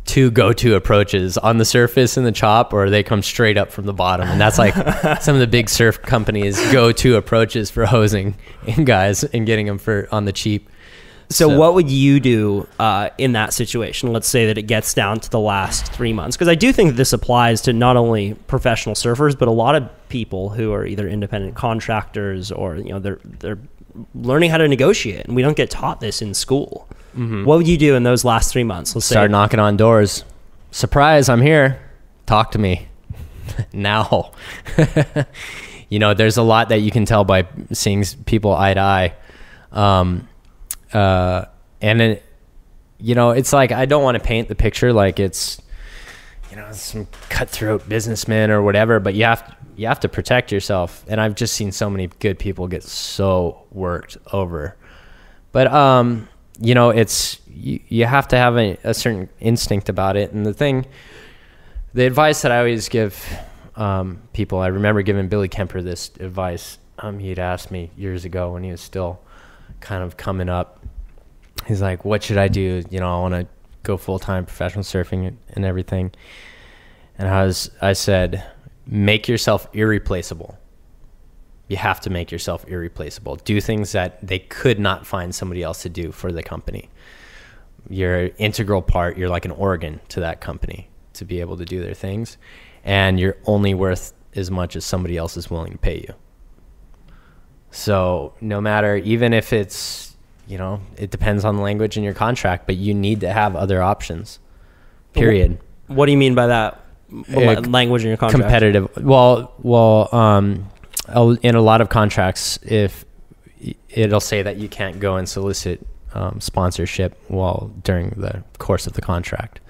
Speaker 6: two go-to approaches on the surface in the chop, or they come straight up from the bottom, and that's like *laughs* some of the big surf companies' go-to approaches for hosing in *laughs* guys and getting them for on the cheap.
Speaker 1: So, what would you do uh, in that situation? Let's say that it gets down to the last three months, because I do think this applies to not only professional surfers, but a lot of people who are either independent contractors or you know they're they're learning how to negotiate, and we don't get taught this in school. What would you do in those last three months? Let's
Speaker 6: Start
Speaker 1: say
Speaker 6: knocking on doors. Surprise! I'm here. Talk to me *laughs* now. *laughs* you know, there's a lot that you can tell by seeing people eye to eye. Um, uh, and it, you know, it's like I don't want to paint the picture like it's, you know, some cutthroat businessman or whatever. But you have you have to protect yourself. And I've just seen so many good people get so worked over. But um, you know, it's you, you have to have a, a certain instinct about it. And the thing, the advice that I always give um, people, I remember giving Billy Kemper this advice. Um, he'd asked me years ago when he was still kind of coming up. He's like, "What should I do? You know, I want to go full time professional surfing and- everything." And I was, I said, "Make yourself irreplaceable." You have to make yourself irreplaceable. Do things that they could not find somebody else to do for the company. You're an integral part. You're like an organ to that company to be able to do their things, and you're only worth as much as somebody else is willing to pay you. So no matter, even if it's, you know, it depends on the language in your contract, but you need to have other options. Period.
Speaker 1: what do you mean by that?
Speaker 6: Uh,
Speaker 1: language in your contract.
Speaker 6: Competitive. Well, well, um, in a lot of contracts, if it'll say that you can't go and solicit um, sponsorship while during the course of the contract.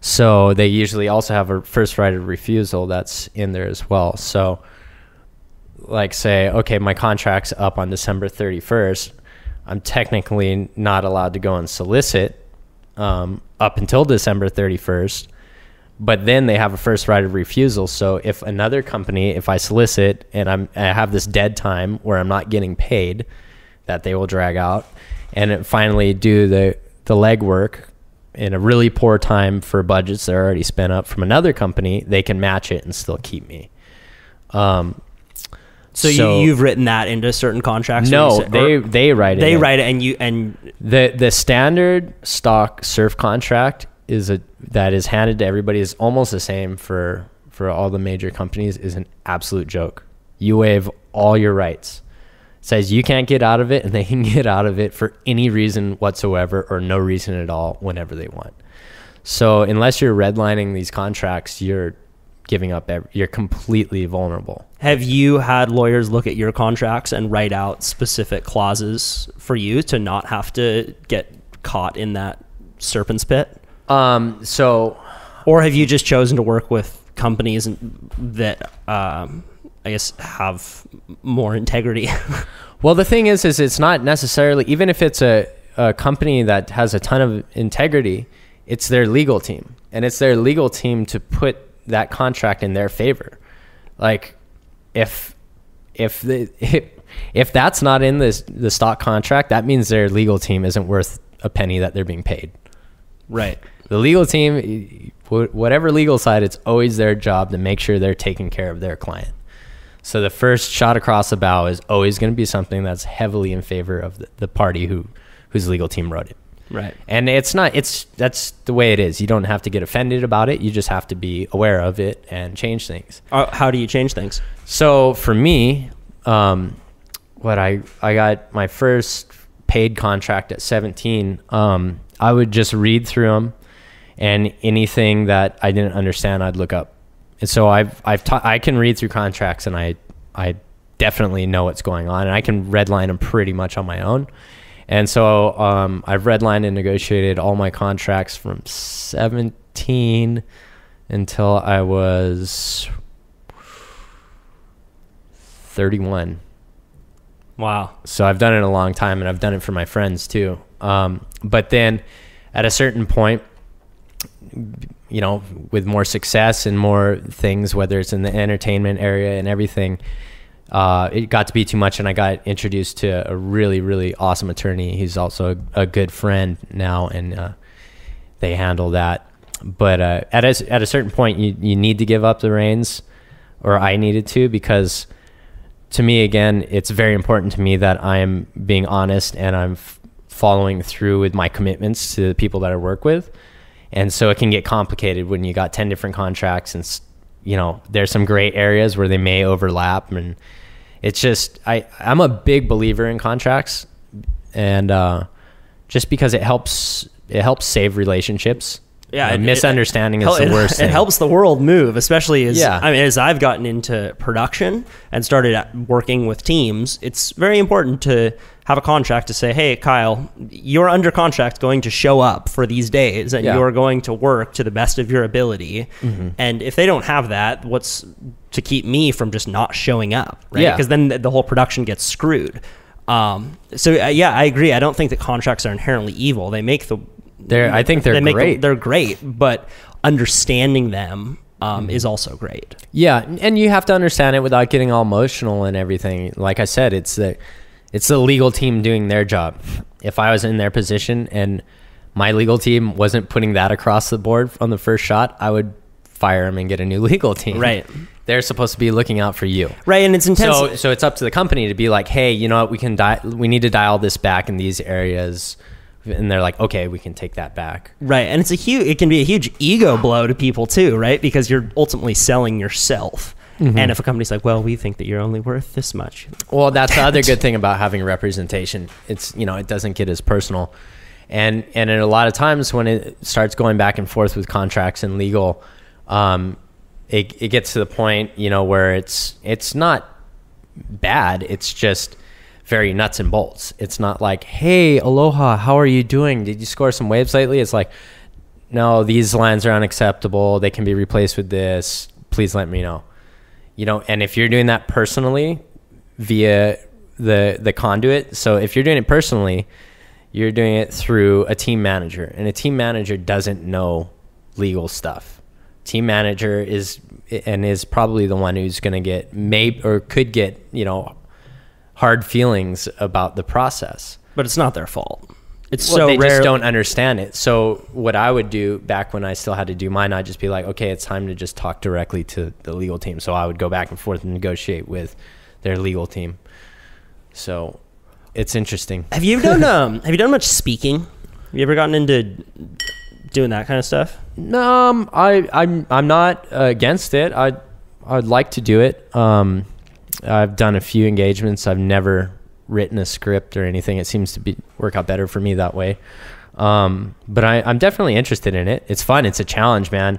Speaker 6: So they usually also have a first right of refusal that's in there as well. So, like, say, okay, my contract's up on December 31st. I'm technically not allowed to go and solicit um, up until December 31st. But then they have a first right of refusal. So if another company, if I solicit and I'm I have this dead time where I'm not getting paid, that they will drag out, and finally do the the legwork in a really poor time for budgets that are already spent up from another company, they can match it and still keep me. Um,
Speaker 1: So, you, you've written that into certain contracts?
Speaker 6: no,
Speaker 1: say-
Speaker 6: they they write it.
Speaker 1: they
Speaker 6: in.
Speaker 1: write it, and you and
Speaker 6: the the standard stock surf contract is a that is handed to everybody is almost the same for for all the major companies is an absolute joke. You waive all your rights. It says you can't get out of it and they *laughs* can get out of it for any reason whatsoever or no reason at all whenever they want. So unless you're redlining these contracts, you're giving up ev- you're completely vulnerable.
Speaker 1: Have you had lawyers look at your contracts and write out specific clauses for you to not have to get caught in that serpent's pit?
Speaker 6: Um so
Speaker 1: Or have you just chosen to work with companies that, um, I guess, have more integrity? *laughs*
Speaker 6: Well, the thing is, is it's not necessarily even if it's a, a company that has a ton of integrity, it's their legal team, and it's their legal team to put that contract in their favor. Like, if if the *laughs* if that's not in this the stock contract, that means their legal team isn't worth a penny that they're being paid.
Speaker 1: right.
Speaker 6: The legal team, whatever legal side, it's always their job to make sure they're taking care of their client. So the first shot across the bow is always going to be something that's heavily in favor of the, the party who whose legal team wrote it.
Speaker 1: Right.
Speaker 6: And it's not it's that's the way it is. You don't have to get offended about it. You just have to be aware of it and change things.
Speaker 1: Uh, How do you change things?
Speaker 6: So for me, um, what I I got my first paid contract at 17. Um, I would just read through them, and anything that I didn't understand, I'd look up. And so I've I've ta- I can read through contracts, and I I definitely know what's going on, and I can redline them pretty much on my own. And so um, I've redlined and negotiated all my contracts from 17 until I was 31.
Speaker 1: Wow.
Speaker 6: So I've done it a long time and I've done it for my friends too. Um, but then at a certain point, you know, with more success and more things, whether it's in the entertainment area and everything, uh, it got to be too much. And I got introduced to a really, really awesome attorney. He's also a, a good friend now, and uh, they handle that. But uh, at, a, at a certain point, you, you need to give up the reins, or I needed to, because to me again it's very important to me that i'm being honest and i'm f- following through with my commitments to the people that i work with and so it can get complicated when you got 10 different contracts and s- you know there's some gray areas where they may overlap and it's just i i'm a big believer in contracts and uh just because it helps it helps save relationships
Speaker 1: Yeah,
Speaker 6: a
Speaker 1: it-
Speaker 6: misunderstanding
Speaker 1: it,
Speaker 6: is the worst *laughs*
Speaker 1: It
Speaker 6: thing.
Speaker 1: helps the world move, especially as
Speaker 6: Yeah.
Speaker 1: I mean, as I've gotten into production and started working with teams. It's very important to have a contract to say, "Hey, Kyle, you're under contract, going to show up for these days, and
Speaker 6: Yeah.
Speaker 1: you're going to work to the best of your ability."
Speaker 6: Mm-hmm.
Speaker 1: And if they don't have that, what's to keep me from just not showing up? Right?
Speaker 6: Yeah.
Speaker 1: Because then the- the whole production gets screwed. Um, so uh, yeah, I agree. I don't think that contracts are inherently evil. They make the
Speaker 6: They're- I think they're
Speaker 1: they make
Speaker 6: great.
Speaker 1: they're great, but understanding them um, is also great.
Speaker 6: Yeah, and you have to understand it without getting all emotional and everything. Like I said, it's the it's the legal team doing their job. If I was in their position and my legal team wasn't putting that across the board on the first shot, I would fire them and get a new *laughs* legal team.
Speaker 1: Right.
Speaker 6: They're supposed to be looking out for you.
Speaker 1: Right, and it's intense.
Speaker 6: So so it's up to the company to be like, "Hey, you know what? We can di- we need to dial this back in these areas." And they're like, "Okay, we can take that back."
Speaker 1: right, and it's a huge. It can be a huge ego blow to people too, right? Because you're ultimately selling yourself.
Speaker 6: Mm-hmm.
Speaker 1: And if a company's like, "Well, we think that you're only worth this much,"
Speaker 6: Well, that's the other good thing about having representation. It's you know it doesn't get as personal, and and in a lot of times when it starts going back and forth with contracts and legal, um, it it gets to the point you know where it's it's not bad. It's just very nuts and bolts. It's not like, hey, aloha, how are you doing? Did you score some waves lately? It's like, no, these lines are unacceptable. They can be replaced with this. Please let me know you know and if you're doing that personally via the the conduit so if you're doing it personally you're doing it through a team manager and a team manager doesn't know legal stuff team manager is and is probably the one who's going to get maybe or could get you know hard feelings about the process
Speaker 1: but it's not their fault. It's
Speaker 6: well,
Speaker 1: so
Speaker 6: they
Speaker 1: rare.
Speaker 6: just don't understand it. So what I would do back when I still had to do mine, I'd just be like, okay, it's time to just talk directly to the legal team. So I would go back and forth and negotiate with their legal team. So it's interesting.
Speaker 1: Have you done um? *laughs* Have you done much speaking? Have you ever gotten into doing that kind of stuff?
Speaker 6: Um, I I'm I'm not uh, against it. I I'd like to do it. Um, I've done a few engagements. I've never written a script or anything. It seems to be work out better for me that way. Um, but I, I'm definitely interested in it. It's fun. It's a challenge, man.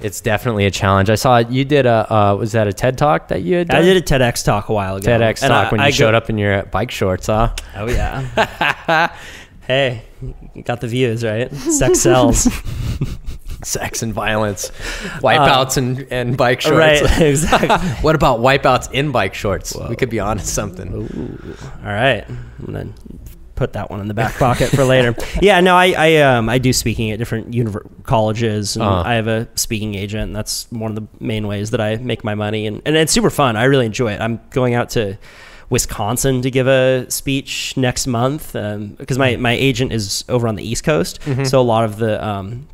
Speaker 6: It's definitely a challenge. I saw you did a uh, was that a TED talk that you had done?
Speaker 1: I did a TEDx talk a while ago.
Speaker 6: TEDx
Speaker 1: and
Speaker 6: talk
Speaker 1: I-
Speaker 6: when you
Speaker 1: I
Speaker 6: showed up in your bike shorts, huh?
Speaker 1: Oh yeah. *laughs* hey, you got the views right. Sex sells. *laughs* *laughs* *laughs*
Speaker 6: Sex and violence, wipeouts and, and bike shorts.
Speaker 1: right. *laughs* Exactly.
Speaker 6: what about wipeouts in bike shorts? We could be onto something.
Speaker 1: All right. I'm gonna put that one in the back pocket for later. *laughs* Yeah, no, I, I um I do speaking at different univer- colleges and
Speaker 6: Uh-huh.
Speaker 1: I have a speaking agent and that's one of the main ways that I make my money and, and it's super fun. I really enjoy it. I'm going out to Wisconsin to give a speech next month because my, my agent is over on the East Coast. So a lot of the um,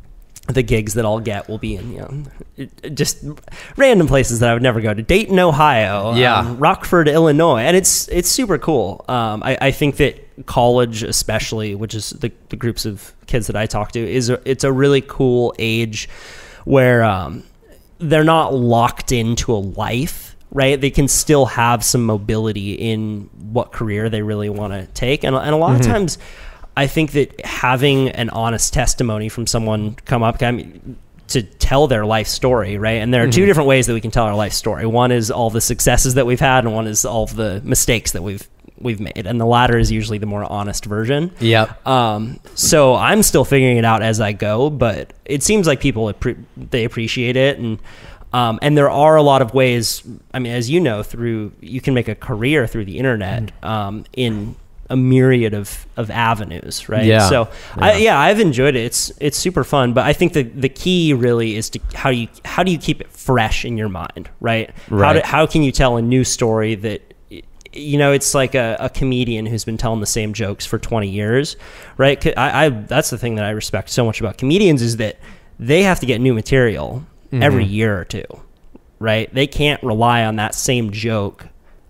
Speaker 1: the gigs that I'll get will be in you know just random places that I would never go to. Dayton, Ohio,
Speaker 6: Yeah.
Speaker 1: um, Rockford, Illinois, and it's it's super cool. Um, I, I think that college, especially, which is the, the groups of kids that I talk to, is a, it's a really cool age where um, they're not locked into a life, right? They can still have some mobility in what career they really want to take, and and a lot of times. I think that having an honest testimony from someone come up I mean, to tell their life story, right? And there are two different ways that we can tell our life story. One is all the successes that we've had, and one is all the mistakes that we've we've made. And the latter is usually the more honest version.
Speaker 6: Yep.
Speaker 1: Um, so I'm still figuring it out as I go, but it seems like people they appreciate it, and um, and there are a lot of ways. I mean, as you know, through you can make a career through the internet um, in a myriad of, of avenues, right?
Speaker 6: Yeah.
Speaker 1: So I, yeah, I've enjoyed it. It's it's super fun, but I think the the key really is to how do you how do you keep it fresh in your mind, right? How do,
Speaker 6: Right.
Speaker 1: how can you tell a new story that you know it's like a, a comedian who's been telling the same jokes for 20 years right I, I that's the thing that i respect so much about comedians is that they have to get new material every mm-hmm. year or two right they can't rely on that same joke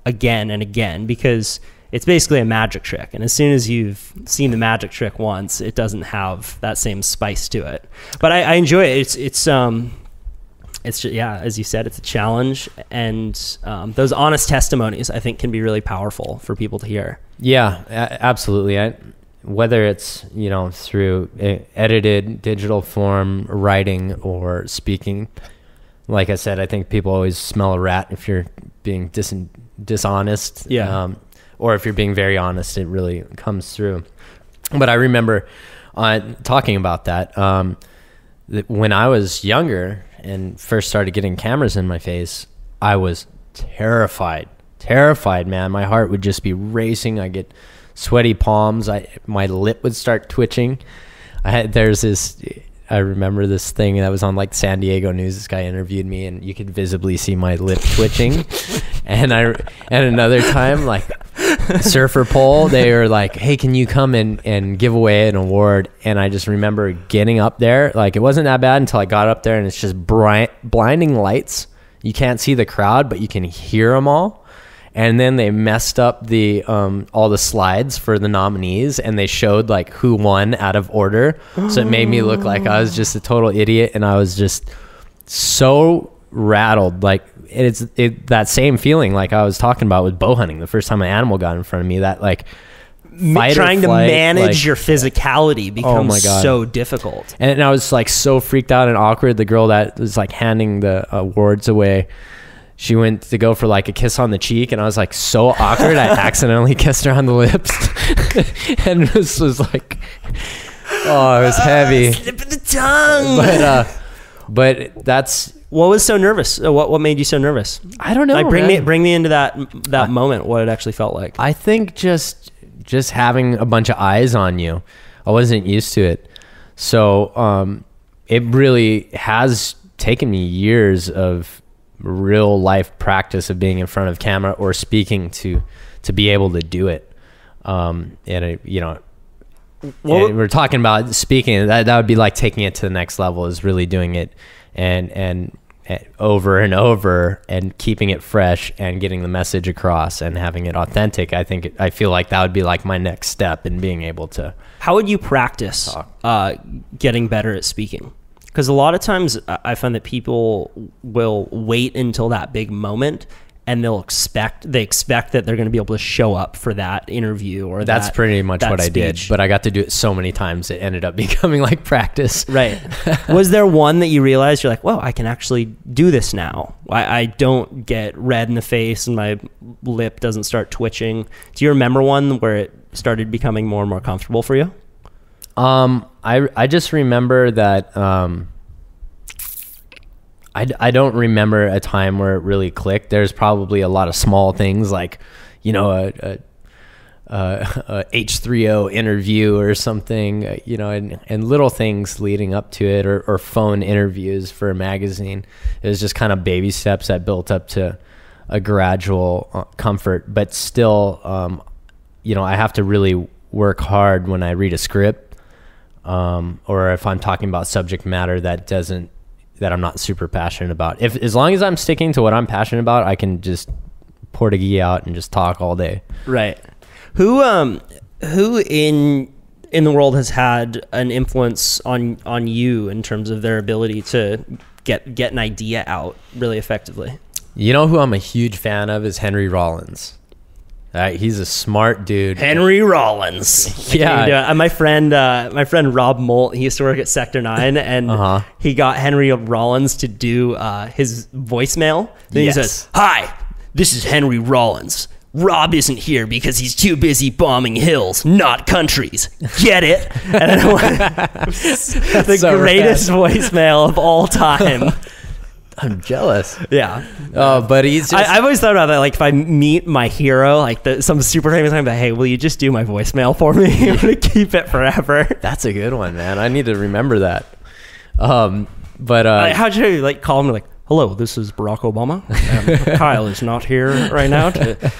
Speaker 1: again and again because it's basically a magic trick and as soon as you've seen the magic trick once it doesn't have that same spice to it but i, I enjoy it it's it's um it's just, yeah, as you said, it's a challenge, and um, those honest testimonies I think can be really powerful for people to hear.
Speaker 6: Yeah, absolutely. I, whether it's you know through e- edited digital form, writing, or speaking, like I said, I think people always smell a rat if you're being dis- dishonest.
Speaker 1: Yeah.
Speaker 6: Um, or if you're being very honest, it really comes through. But I remember uh, talking about that, um, that when I was younger and first started getting cameras in my face, I was terrified, terrified, man. My heart would just be racing. I get sweaty palms. I my lip would start twitching. I had there's this. I remember this thing that was on like San Diego News. This guy interviewed me, and you could visibly see my lip twitching. *laughs* and I and another time, like Surfer Poll they were like hey can you come and, and give away an award and i just remember getting up there like it wasn't that bad until i got up there and it's just bright, blinding lights you can't see the crowd but you can hear them all and then they messed up the um, all the slides for the nominees and they showed like who won out of order so it made me look like i was just a total idiot and i was just so rattled like it's it, that same feeling like i was talking about with bow hunting the first time an animal got in front of me that like
Speaker 1: Trying to manage
Speaker 6: like- Oh
Speaker 1: your physicality becomes
Speaker 6: my God.
Speaker 1: so difficult.
Speaker 6: and I was like so freaked out and awkward. The girl that was like handing the awards away, she went to go for like a kiss on the cheek, and I was like so awkward. I *laughs* accidentally kissed her on the lips, *laughs* and this was like, oh, it was heavy.
Speaker 1: Slip of the tongue.
Speaker 6: But uh, but that's
Speaker 1: what was so nervous? Uh, What what made you so nervous?
Speaker 6: I don't know.
Speaker 1: like bring me bring me into that that moment. What it actually felt like.
Speaker 6: I think just just having a bunch of eyes on you, I wasn't used to it. So um, it really has taken me years of real life practice of being in front of camera or speaking to to be able to do it. Um, and it, you know, and we're talking about speaking. That that would be like taking it to the next level. Is really doing it and and over and over and keeping it fresh and getting the message across and having it authentic. I think it, I feel like that would be like my next step in being able to.
Speaker 1: How would you practice uh, getting better at speaking? Because a lot of times I find that people will wait until that big moment and they'll expect they expect that they're going to be able to show up for that interview or
Speaker 6: That's
Speaker 1: that-
Speaker 6: pretty much
Speaker 1: that
Speaker 6: what I did, but I got to do it so many times it ended up *laughs* becoming like practice.
Speaker 1: Right. Was there one that you realized you're like, well, I can actually do this now? I, I don't get red in the face and my lip doesn't start twitching. Do you remember one where it started becoming more and more comfortable for you?
Speaker 6: Um, I I just remember that. Um, I, I don't remember a time where it really clicked. There's probably a lot of small things like, you know, a, a, a, a H3O interview or something, uh, you know, and, and little things leading up to it or, or phone interviews for a magazine. It was just kind of baby steps that built up to a gradual uh, comfort, but still, um, you know, I have to really work hard when I read a script um, or if I'm talking about subject matter that doesn't that I'm not super passionate about. If as long as I'm sticking to what I'm passionate about, I can just pour the gi out and just talk all day.
Speaker 1: Right. Who um who in in the world has had an influence on on you in terms of their ability to get get an idea out really effectively?
Speaker 6: You know who I'm a huge fan of is Henry Rollins. Uh, he's a smart dude.
Speaker 1: Henry Rollins. I *laughs*
Speaker 6: Yeah.
Speaker 1: do it. Uh, my friend, uh, my friend Rob Molt, he used to work at Sector Nine, and
Speaker 6: Uh-huh.
Speaker 1: he got Henry Rollins to do uh, his voicemail. Then
Speaker 6: Yes.
Speaker 1: he says, "Hi, this is Henry Rollins. Rob isn't here because he's too busy bombing hills, not countries. Get it?" And I went, *laughs* *laughs* the
Speaker 6: so
Speaker 1: greatest voicemail of all time. *laughs*
Speaker 6: I'm jealous.
Speaker 1: yeah.
Speaker 6: Uh, but he's just,
Speaker 1: I, I've always thought about that. Like, if I meet my hero, like the, some super famous, I'm like, hey, will you just do my voicemail for me? *laughs* I'm gonna *laughs* keep it forever.
Speaker 6: that's a good one, man. I need to remember that. Um, but uh,
Speaker 1: Like, how'd you like call him? Like, hello, this is Barack Obama. Um, Kyle is not here right now. To,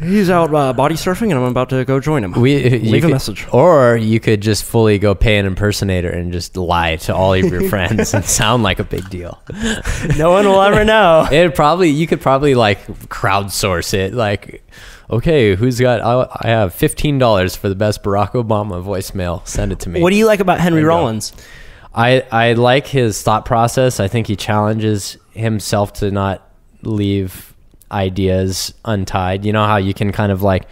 Speaker 1: he's out uh, body surfing, and I'm about to go join him.
Speaker 6: we you
Speaker 1: leave a message.
Speaker 6: or you could just fully go pay an impersonator and just lie to all of your *laughs* friends and sound like a big deal. *laughs*
Speaker 1: No one will ever *laughs* know.
Speaker 6: It probably you could probably like crowdsource it. Like, okay, who's got? I, I have fifteen dollars for the best Barack Obama voicemail. Send it to me.
Speaker 1: What do you like about Henry
Speaker 6: There you go.
Speaker 1: Rollins?
Speaker 6: I I like his thought process. I think he challenges himself to not leave ideas untied. You know how you can kind of like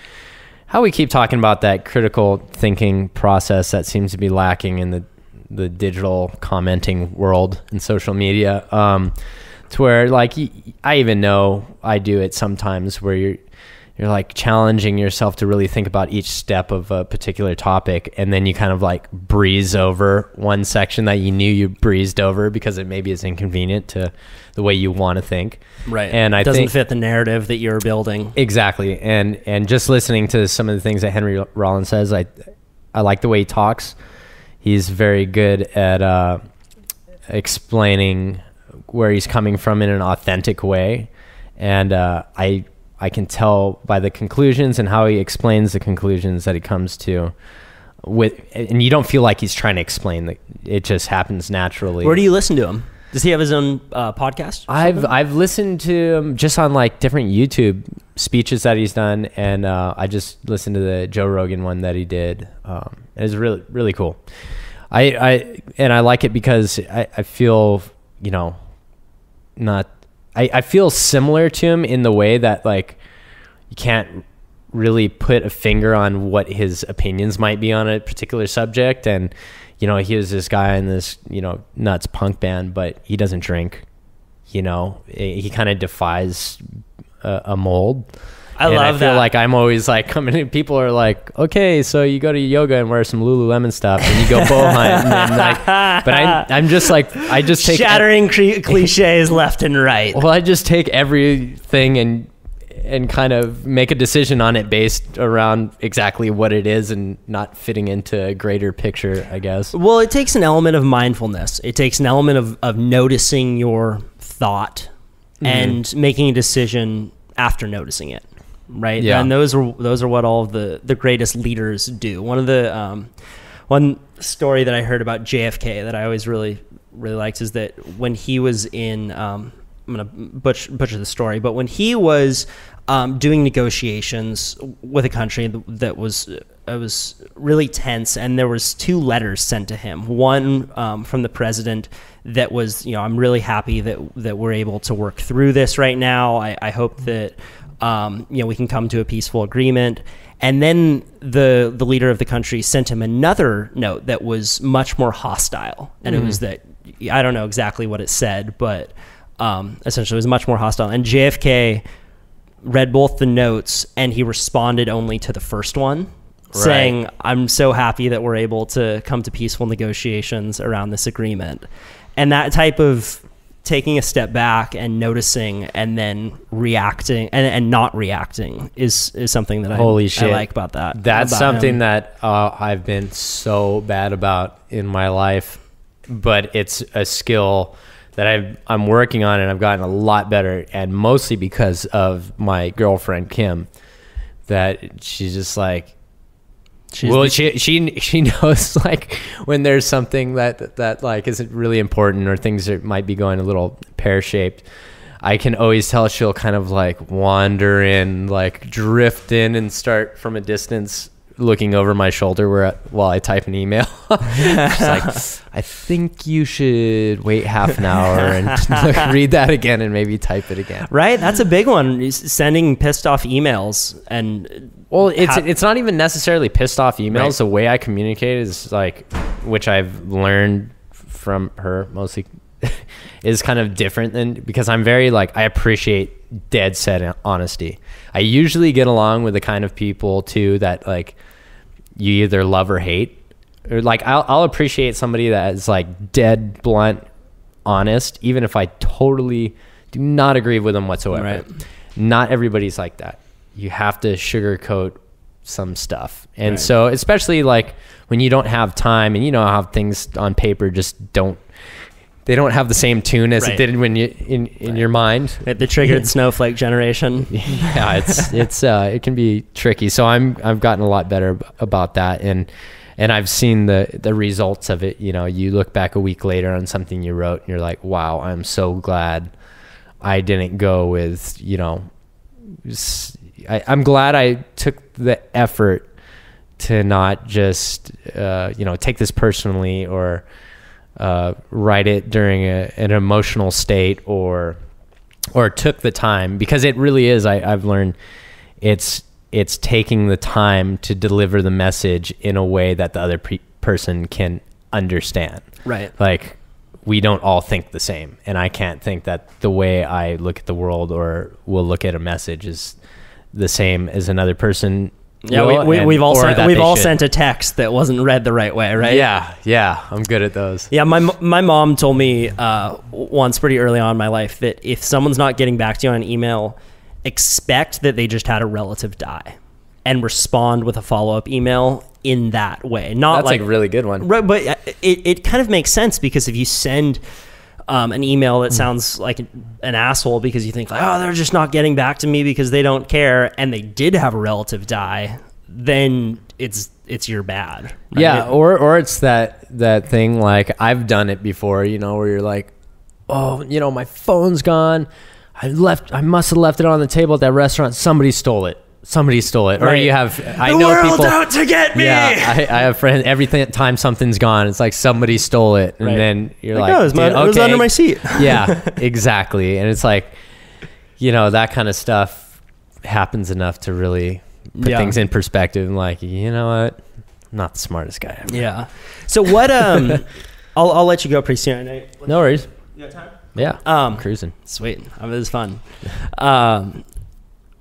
Speaker 6: how we keep talking about that critical thinking process that seems to be lacking in the the digital commenting world and social media. Um, to where like I even know I do it sometimes where you're you're like challenging yourself to really think about each step of a particular topic and then you kind of like breeze over one section that you knew you breezed over because it maybe is inconvenient to the way you want to think. Right. And i
Speaker 1: doesn't
Speaker 6: think
Speaker 1: fit the narrative that you're building.
Speaker 6: exactly. And and just listening to some of the things that henry rollins says i i like the way he talks. He's very good at uh explaining where he's coming from in an authentic way. And uh, I I can tell by the conclusions and how he explains the conclusions that he comes to with and you don't feel like he's trying to explain that it just happens naturally
Speaker 1: Where do you listen to him? Does he have his own uh, podcast?
Speaker 6: I've I've listened to him just on like different YouTube speeches that he's done, and uh, I just listened to the Joe Rogan one that he did. Um, it was really really cool. I I and I like it because I, I feel you know not I, I feel similar to him in the way that like you can't really put a finger on what his opinions might be on a particular subject. And you know he was this guy in this you know nuts punk band but he doesn't drink you know? He kind of defies a, a mold
Speaker 1: I
Speaker 6: and
Speaker 1: love
Speaker 6: I feel
Speaker 1: that.
Speaker 6: like I'm always like coming in. People are like, okay, so you go to yoga and wear some Lululemon stuff, and you go bow *laughs* hunt, and like, but I, I'm just like, I just take
Speaker 1: Shattering cliches left and right.
Speaker 6: well, I just take everything and and kind of make a decision on it based around exactly what it is and not fitting into a greater picture, I guess.
Speaker 1: Well, it takes an element of mindfulness. It takes an element of, of noticing your thought
Speaker 6: Mm-hmm.
Speaker 1: and making a decision after noticing it. Right.
Speaker 6: Yeah.
Speaker 1: And those are those are what all of the, the greatest leaders do. One of the um, one story that I heard about JFK that I always really really liked is that when he was in um, I'm gonna butch, butcher the story, but when he was um, doing negotiations with a country that was it was really tense, and there was two letters sent to him. One um, from the president that was, you know, I'm really happy that that we're able to work through this right now. I, I hope that um, you know we can come to a peaceful agreement. And then the the leader of the country sent him another note that was much more hostile, and it was that I don't know exactly what it said, but um, essentially it was much more hostile. And JFK read both the notes, and he responded only to the first one, saying, "I'm so happy that we're able to come to peaceful negotiations around this agreement." And that type of taking a step back and noticing and then reacting and, and not reacting is is something that I,
Speaker 6: Holy
Speaker 1: I
Speaker 6: shit.
Speaker 1: like about that.
Speaker 6: That's
Speaker 1: about
Speaker 6: something
Speaker 1: him.
Speaker 6: that uh, I've been so bad about in my life, but it's a skill that I've, I'm working on and I've gotten a lot better, and mostly because of my girlfriend Kim. That she's just like,
Speaker 1: She's
Speaker 6: well,
Speaker 1: the-
Speaker 6: she she she *laughs* knows like when there's something that that like isn't really important or things that might be going a little pear shaped. I can always tell she'll kind of like wander in, like drift in, and start from a distance, looking over my shoulder where while I type an email. *laughs* Like, *laughs* "I think you should wait half an hour and *laughs* read that again and maybe type it again."
Speaker 1: right? That's a big one. Sending pissed off emails and
Speaker 6: Well, it's
Speaker 1: How-
Speaker 6: it's not even necessarily pissed off emails.
Speaker 1: Right.
Speaker 6: The way I communicate is like, which I've learned from her mostly, is kind of different than because I'm very like I appreciate dead set honesty. I usually get along with the kind of people too that like you either love or hate, or like I'll I'll appreciate somebody that is like dead blunt, honest, even if I totally do not agree with them whatsoever.
Speaker 1: Right.
Speaker 6: Not everybody's like that. You have to sugarcoat some stuff. And
Speaker 1: Right.
Speaker 6: so especially like when you don't have time and you know how things on paper just don't they don't have the same tune as
Speaker 1: Right.
Speaker 6: it did when you in in your mind.
Speaker 1: the triggered *laughs* snowflake generation. *laughs*
Speaker 6: yeah, it's it's uh, it can be tricky. So I'm I've gotten a lot better about that, and and I've seen the the results of it. You know, you look back a week later on something you wrote, and you're like, wow, I'm so glad I didn't go with you know. I, I'm glad I took the effort to not just uh, you know take this personally or uh, write it during a, an emotional state or or took the time because it really is I, I've learned it's it's taking the time to deliver the message in a way that the other pe- person can understand
Speaker 1: Right.
Speaker 6: like we don't all think the same and i can't think that the way i look at the world or will look at a message is the same as another person
Speaker 1: Yeah,
Speaker 6: will,
Speaker 1: we, we,
Speaker 6: and-
Speaker 1: we've all sent, we've all
Speaker 6: should.
Speaker 1: sent a text that wasn't read the right way, right?
Speaker 6: yeah yeah i'm good at those
Speaker 1: Yeah, my my mom told me uh, once pretty early on in my life that if someone's not getting back to you on email, expect that they just had a relative die, and respond with a follow up email in that way. Not
Speaker 6: that's
Speaker 1: like,
Speaker 6: like a really good one
Speaker 1: right, but uh, it it kind of makes sense because if you send um, an email that sounds like an asshole because you think like, oh, they're just not getting back to me because they don't care, and they did have a relative die, then it's it's your bad. right?
Speaker 6: Yeah, or or it's that that thing like I've done it before, you know, where you're like, oh, you know, my phone's gone. I left. I must have left it on the table at that restaurant. Somebody stole it. Somebody stole it. Or you have. I
Speaker 1: the
Speaker 6: know
Speaker 1: world's
Speaker 6: people.
Speaker 1: out to get me.
Speaker 6: Yeah, I, I have friends. Every th- time something's gone, it's like somebody stole it, and
Speaker 1: Right.
Speaker 6: then you're
Speaker 1: Like,
Speaker 6: like,
Speaker 1: "Oh, it was my-
Speaker 6: "Dude,
Speaker 1: it was under my seat. *laughs* *laughs*
Speaker 6: yeah, exactly. And it's like, you know, that kind of stuff happens enough to really put
Speaker 1: Yeah.
Speaker 6: things in perspective. And like, you know what? I'm not the smartest guy ever.
Speaker 1: Yeah. So what? Um, *laughs* I'll I'll let you go pretty soon. I
Speaker 6: No worries.
Speaker 1: You got time?
Speaker 6: Yeah.
Speaker 1: Um,
Speaker 6: cruising.
Speaker 1: Sweet. I mean, it was fun. Um,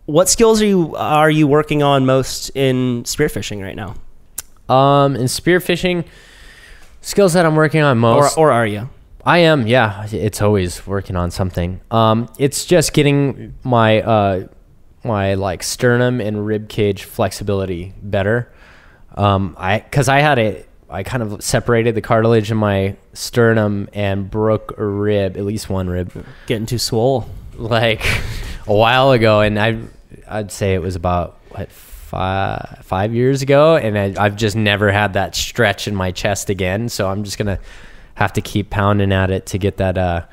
Speaker 1: what skills are you are you working on most in spearfishing right now,
Speaker 6: Um, in spearfishing, skills that I'm working on
Speaker 1: or
Speaker 6: most.
Speaker 1: or are you?
Speaker 6: I am, yeah. It's always working on something. Um, it's just getting my uh, my like sternum and rib cage flexibility better. Um, I because I had a I kind of separated the cartilage in my sternum and broke a rib, at least one rib,
Speaker 1: Getting too swole.
Speaker 6: like *laughs* a while ago, and I I'd say it was about what five five years ago, and I, I've just never had that stretch in my chest again. So I'm just gonna have to keep pounding at it to get that uh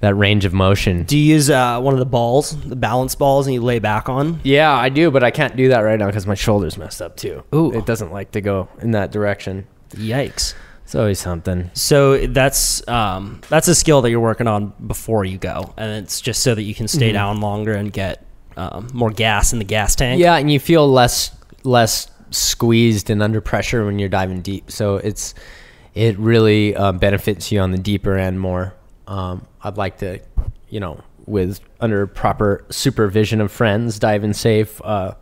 Speaker 6: that range of motion.
Speaker 1: Do you use uh, one of the balls, the balance balls, and you lay back on?
Speaker 6: Yeah, I do, but I can't do that right now because my shoulder's messed up too.
Speaker 1: Ooh.
Speaker 6: it doesn't like to go in that direction.
Speaker 1: Yikes.
Speaker 6: It's always something.
Speaker 1: So that's um, that's a skill that you're working on before you go, and it's just so that you can stay down longer and get um, more gas in the gas tank.
Speaker 6: Yeah, and you feel less less squeezed and under pressure when you're diving deep. So it's it really um, benefits you on the deeper end more. Um, I'd like to, you know, with under proper supervision of friends, diving safe. Uh,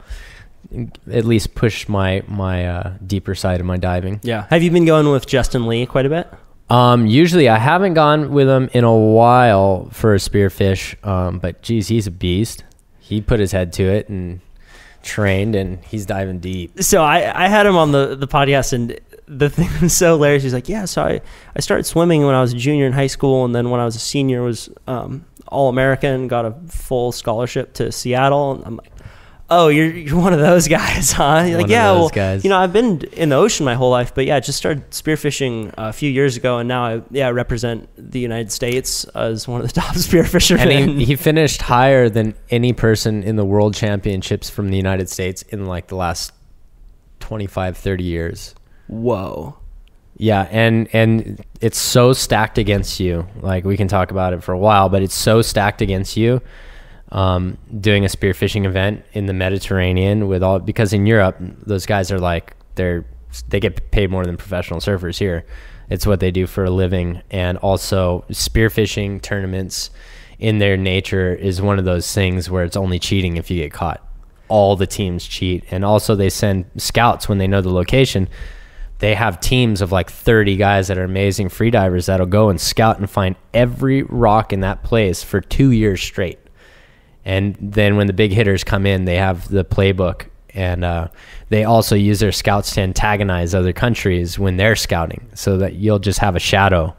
Speaker 6: at least push my my uh, deeper side of my diving.
Speaker 1: Yeah. Have you been going with Justin Lee quite a bit?
Speaker 6: Um, usually I haven't gone with him in a while for a spearfish, um, but geez, he's a beast. He put his head to it and trained, and he's diving deep.
Speaker 1: so I, I had him on the, the podcast and the *laughs* thing was so hilarious. He's like, yeah, so I, I started swimming when I was a junior in high school. And then when I was a senior was um, all American, got a full scholarship to Seattle. And I'm like, Oh, you're you're one of those *laughs* guys, huh? You're like, yeah, well,
Speaker 6: guys.
Speaker 1: you know, I've been in the ocean my whole life, but yeah, just started spearfishing a few years ago, and now I yeah represent the United States as one of the *laughs* top spearfishermen.
Speaker 6: And he, he finished higher than any person in the world championships from the United States in like the last 25, 30 years.
Speaker 1: Whoa.
Speaker 6: Yeah, and and it's so stacked against you. Like we can talk about it for a while, but it's so stacked against you. Um, doing a spearfishing event in the Mediterranean with all because in Europe those guys are like they're they get paid more than professional surfers here. It's what they do for a living, and also spearfishing tournaments in their nature is one of those things where it's only cheating if you get caught. All the teams cheat, and also they send scouts when they know the location they have teams of like 30 guys that are amazing freedivers that'll go and scout and find every rock in that place for two years straight. And then when the big hitters come in, they have the playbook. And uh, they also use their scouts to antagonize other countries when they're scouting so that you'll just have a shadow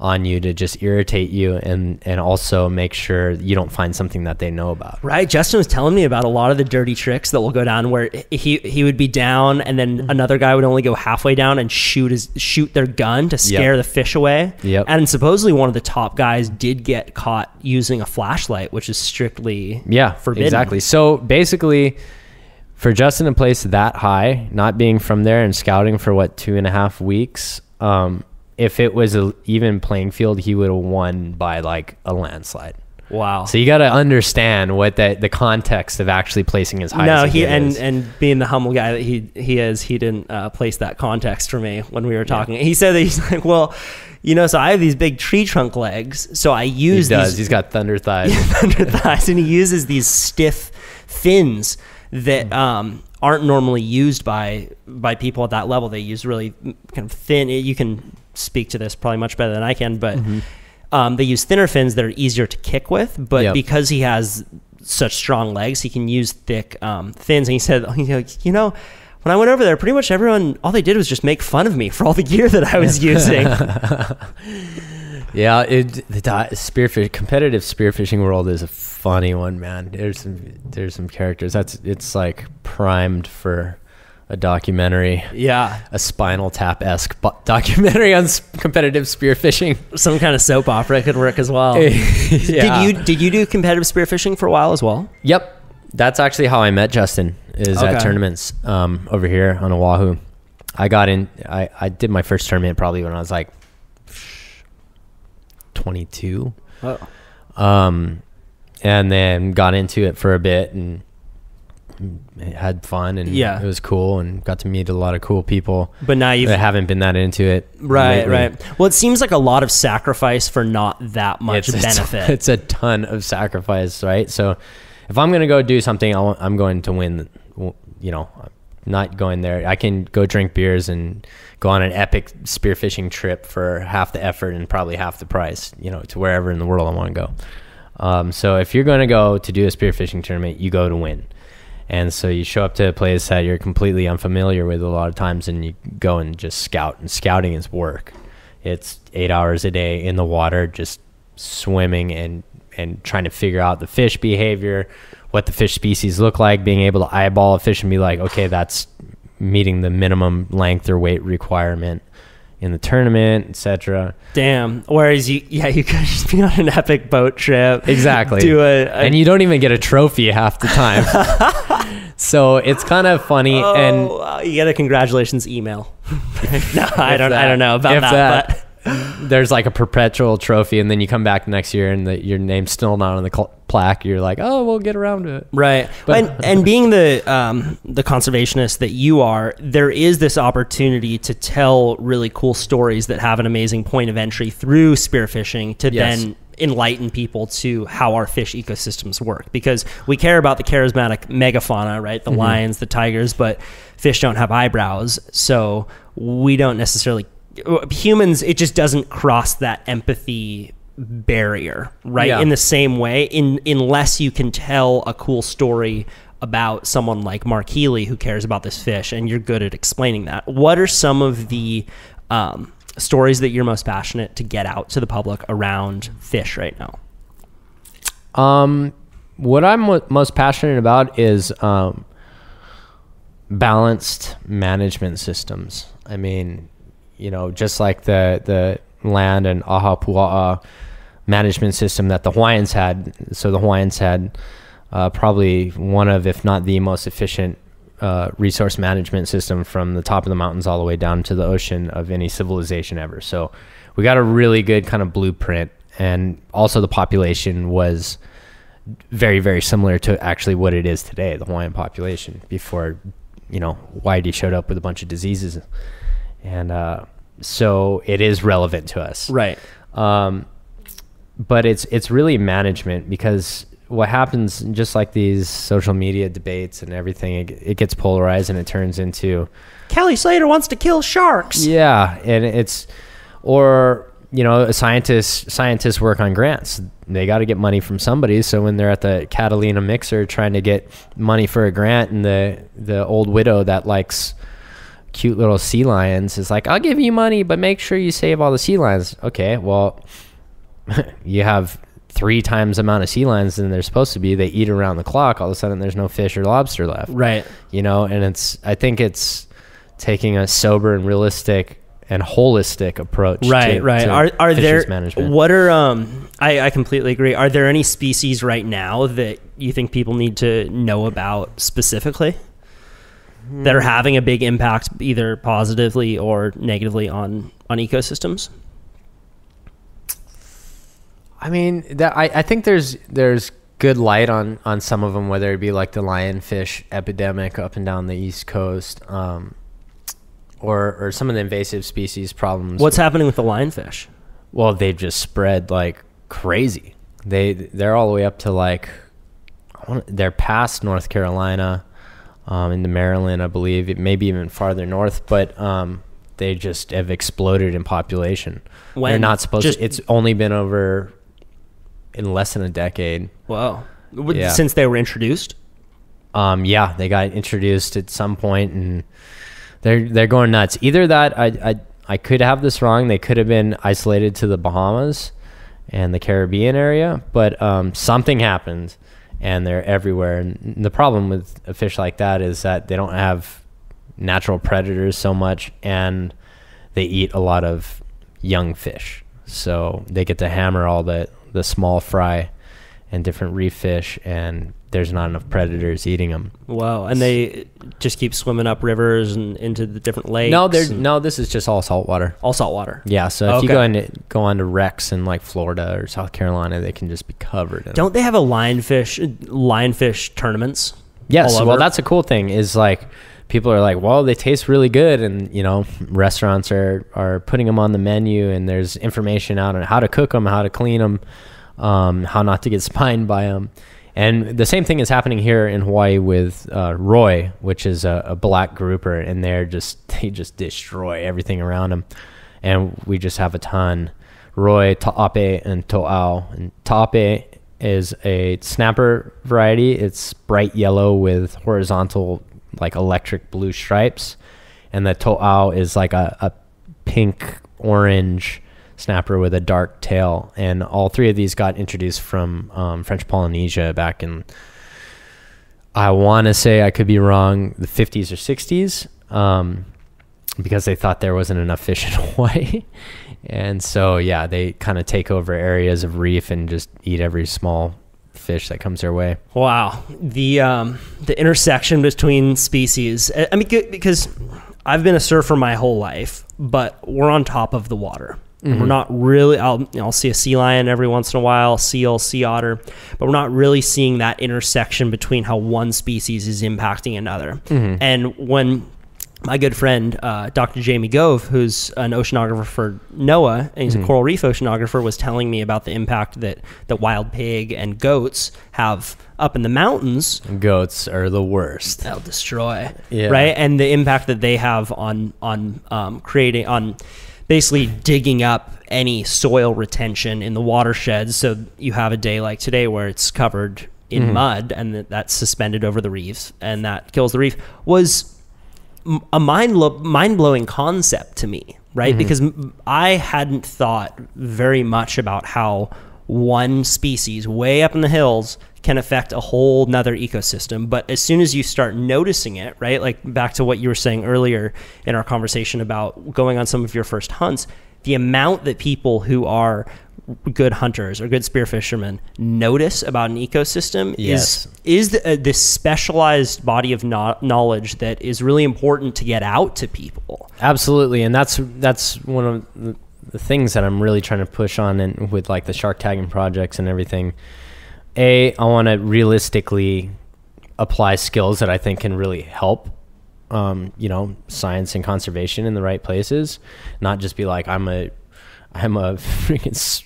Speaker 6: on you to just irritate you and, and also make sure you don't find something that they know about.
Speaker 1: Right, Justin was telling me about a lot of the dirty tricks that will go down where he he would be down and then
Speaker 6: Mm-hmm.
Speaker 1: another guy would only go halfway down and shoot his shoot their gun to scare the fish away.
Speaker 6: Yep.
Speaker 1: And supposedly one of the top guys did get caught using a flashlight, which is strictly
Speaker 6: Yeah,
Speaker 1: forbidden.
Speaker 6: exactly. So basically, for Justin to place that high, not being from there and scouting for what two and a half weeks, um, if it was a even playing field, he would have won by like a landslide.
Speaker 1: Wow.
Speaker 6: So you got to understand what the the context of actually placing his high.
Speaker 1: no, he
Speaker 6: did
Speaker 1: and
Speaker 6: is.
Speaker 1: and being the humble guy that he he is, he didn't uh, place that context for me when we were talking. He said that he's *laughs* like, well, you know, so I have these big tree trunk legs, so I use.
Speaker 6: he does.
Speaker 1: these
Speaker 6: He's got thunder thighs. *laughs*
Speaker 1: under thighs, and he uses these stiff fins that um, aren't normally used by by people at that level. They use really kind of thin. You can speak to this probably much better than I can, but um, they use thinner fins that are easier to kick with. But
Speaker 6: Yep.
Speaker 1: because he has such strong legs, he can use thick um, fins. And he said, *laughs* you know. When I went over there, pretty much everyone, all they did was just make fun of me for all the gear that I was *laughs* using. *laughs*
Speaker 6: Yeah, it the di- spearfish competitive spearfishing world is a funny one, man. There's some there's some characters. That's it's like primed for a documentary,
Speaker 1: yeah.
Speaker 6: a Spinal Tap esque documentary on s- competitive spearfishing.
Speaker 1: Some kind of soap opera could work as well. *laughs*
Speaker 6: Yeah.
Speaker 1: Did you did you do competitive spearfishing for a while as well?
Speaker 6: Yep, that's actually how I met Justin. Is
Speaker 1: Okay.
Speaker 6: at tournaments um, over here on Oahu. I got in. I I did my first tournament probably when I was like twenty two.
Speaker 1: Oh.
Speaker 6: um, and then got into it for a bit and had fun and
Speaker 1: Yeah.
Speaker 6: it was cool and got to meet a lot of cool people.
Speaker 1: But now you've
Speaker 6: I haven't been that into it.
Speaker 1: right,
Speaker 6: lately.
Speaker 1: right. Well, it seems like a lot of sacrifice for not that much
Speaker 6: It's, it's-
Speaker 1: benefit. *laughs*
Speaker 6: It's, a ton of sacrifice, right? So if I'm gonna go do something, I I'm going to win. You know, I'm not going there. I can go drink beers and go on an epic spearfishing trip for half the effort and probably half the price. You know, to wherever in the world I want to go. Um, so if you're going to go to do a spearfishing tournament, you go to win. And so you show up to a place that you're completely unfamiliar with a lot of times, and you go and just scout. And scouting is work. It's eight hours a day in the water, just swimming and and trying to figure out the fish behavior, what the fish species look like, being able to eyeball a fish and be like, okay, that's meeting the minimum length or weight requirement in the tournament, etc.
Speaker 1: Damn. Whereas you, yeah, you could *laughs* just be on an epic boat trip.
Speaker 6: Exactly.
Speaker 1: Do a, a
Speaker 6: and you don't even get a trophy half the time. *laughs* so it's kind of funny
Speaker 1: oh,
Speaker 6: and
Speaker 1: wow, you get a congratulations email. *laughs* no, I don't. I don't know about that.
Speaker 6: that-
Speaker 1: but
Speaker 6: there's like a perpetual trophy and then you come back next year and the, your name's still not on the cl- plaque you're like oh we'll get around to it.
Speaker 1: Right.
Speaker 6: But-
Speaker 1: and, *laughs* and being the um, the conservationist that you are, there is this opportunity to tell really cool stories that have an amazing point of entry through spearfishing to
Speaker 6: Yes.
Speaker 1: then enlighten people to how our fish ecosystems work. Because we care about the charismatic megafauna right? The lions the tigers but fish don't have eyebrows. So we don't necessarily humans it just doesn't cross that empathy barrier right
Speaker 6: Yeah.
Speaker 1: in the same way in unless you can tell a cool story about someone like Mark Healey who cares about this fish and you're good at explaining that what are some of the um, stories that you're most passionate to get out to the public around fish right now
Speaker 6: um what I'm mo- most passionate about is um, balanced management systems. I mean, you know, just like the the land and Ahupua'a management system that the Hawaiians had. So the Hawaiians had uh, probably one of, if not the most efficient uh, resource management system from the top of the mountains all the way down to the ocean of any civilization ever. So we got a really good kind of blueprint, and also the population was very very similar to actually what it is today, the Hawaiian population before you know Whitey showed up with a bunch of diseases, and uh, so it is relevant to us,
Speaker 1: Right.
Speaker 6: um, but it's it's really management because what happens just like these social media debates and everything it, it gets polarized and it turns into
Speaker 1: Kelly Slater wants to kill sharks.
Speaker 6: yeah and it's or you know scientists scientists work on grants. They got to get money from somebody. So when they're at the catalina mixer trying to get money for a grant and the the old widow that likes cute little sea lions is like i'll give you money but make sure you save all the sea lions. Okay well *laughs* you have three times the amount of sea lions than they're supposed to be they eat around the clock all of a sudden there's no fish or lobster left
Speaker 1: Right.
Speaker 6: you know and it's i think it's taking a sober and realistic and holistic approach
Speaker 1: Right,
Speaker 6: to,
Speaker 1: right.
Speaker 6: to
Speaker 1: Are are there
Speaker 6: management
Speaker 1: what are um I, I completely agree. Are there any species right now that you think people need to know about specifically? That are
Speaker 6: Hmm.
Speaker 1: having a big impact either positively or negatively on on ecosystems?
Speaker 6: I mean that I, I think there's there's good light on on some of them whether it be like the lionfish epidemic up and down the east coast um or or some of the invasive species problems
Speaker 1: What's happening with the lionfish?
Speaker 6: Well, they've just spread like crazy. They they're all the way up to like they're past North Carolina, um, into Maryland, I believe. It maybe even farther north, but um, they just have exploded in population.
Speaker 1: When?
Speaker 6: They're not supposed
Speaker 1: Just-
Speaker 6: to. It's only been over in less than a decade.
Speaker 1: Whoa. W-
Speaker 6: Yeah.
Speaker 1: Since they were introduced?
Speaker 6: Um, yeah, they got introduced at some point, and they're they're going nuts. Either that, I I I could have this wrong. They could have been isolated to the Bahamas and the Caribbean area, but um, something happened, and they're everywhere. And the problem with a fish like that is that they don't have natural predators so much, and they eat a lot of young fish. So they get to hammer all the the small fry and different reef fish, and there's not enough predators eating them.
Speaker 1: Wow. And they just keep swimming up rivers and into the different lakes.
Speaker 6: No, there's
Speaker 1: and-
Speaker 6: no. This is just all saltwater.
Speaker 1: all saltwater.
Speaker 6: Yeah, so if you go into go on to wrecks in like Florida or South Carolina, they can just be covered. In
Speaker 1: Don't they have a lionfish lionfish tournaments?
Speaker 6: Yes, well, that's a cool thing. Is like people are like, well, they taste really good, and you know, restaurants are are putting them on the menu, and there's information out on how to cook them, how to clean them, um, how not to get *laughs* spined by them. And the same thing is happening here in Hawaii with uh, Roi, which is a, a black grouper, and they're just *laughs* they just destroy everything around them, and we just have a ton. Roi, Ta'ape, and To'au. And Ta'ape is a snapper variety. It's bright yellow with horizontal, like electric blue stripes. And the To'au is like a, a pink orange snapper with a dark tail. And all three of these got introduced from um, French Polynesia back in, I want to say, I could be wrong, the 50s or 60s. Um, because they thought there wasn't enough fish *laughs* in Hawaii. And so, yeah, they kind of take over areas of reef and just eat every small fish that comes their way.
Speaker 1: Wow, the um, the intersection between species. I I mean, because I've been a surfer my whole life, but we're on top of the water. And We're mm-hmm. not really. I'll I'll see a sea lion every once in a while, seal, sea otter, but we're not really seeing that intersection between how one species is impacting another. Mm-hmm. And when my good friend uh, Dr. Jamie Gove, who's an oceanographer for NOAA, and he's a coral reef oceanographer, was telling me about the impact that that wild pig and goats have up in the mountains.
Speaker 6: Goats are the worst.
Speaker 1: They'll destroy,
Speaker 6: Yeah.
Speaker 1: right? And the impact that they have on on um, creating on basically digging up any soil retention in the watersheds. So you have a day like today where it's covered in mud and that, that's suspended over the reefs and that kills the reef was a mind lo- mind blowing concept to me, right? Mm-hmm. Because m- I hadn't thought very much about how one species way up in the hills can affect a whole nother ecosystem. But as soon as you start noticing it, right, like back to what you were saying earlier in our conversation about going on some of your first hunts, the amount that people who are good hunters or good spear fishermen notice about an ecosystem
Speaker 6: Yes.
Speaker 1: is is the, uh, this specialized body of no- knowledge that is really important to get out to people.
Speaker 6: Absolutely, and that's that's one of the, the things that I'm really trying to push on, and with like the shark tagging projects and everything. A, I want to realistically apply skills that I think can really help, um, you know, science and conservation in the right places, not just be like I'm a, I'm a freaking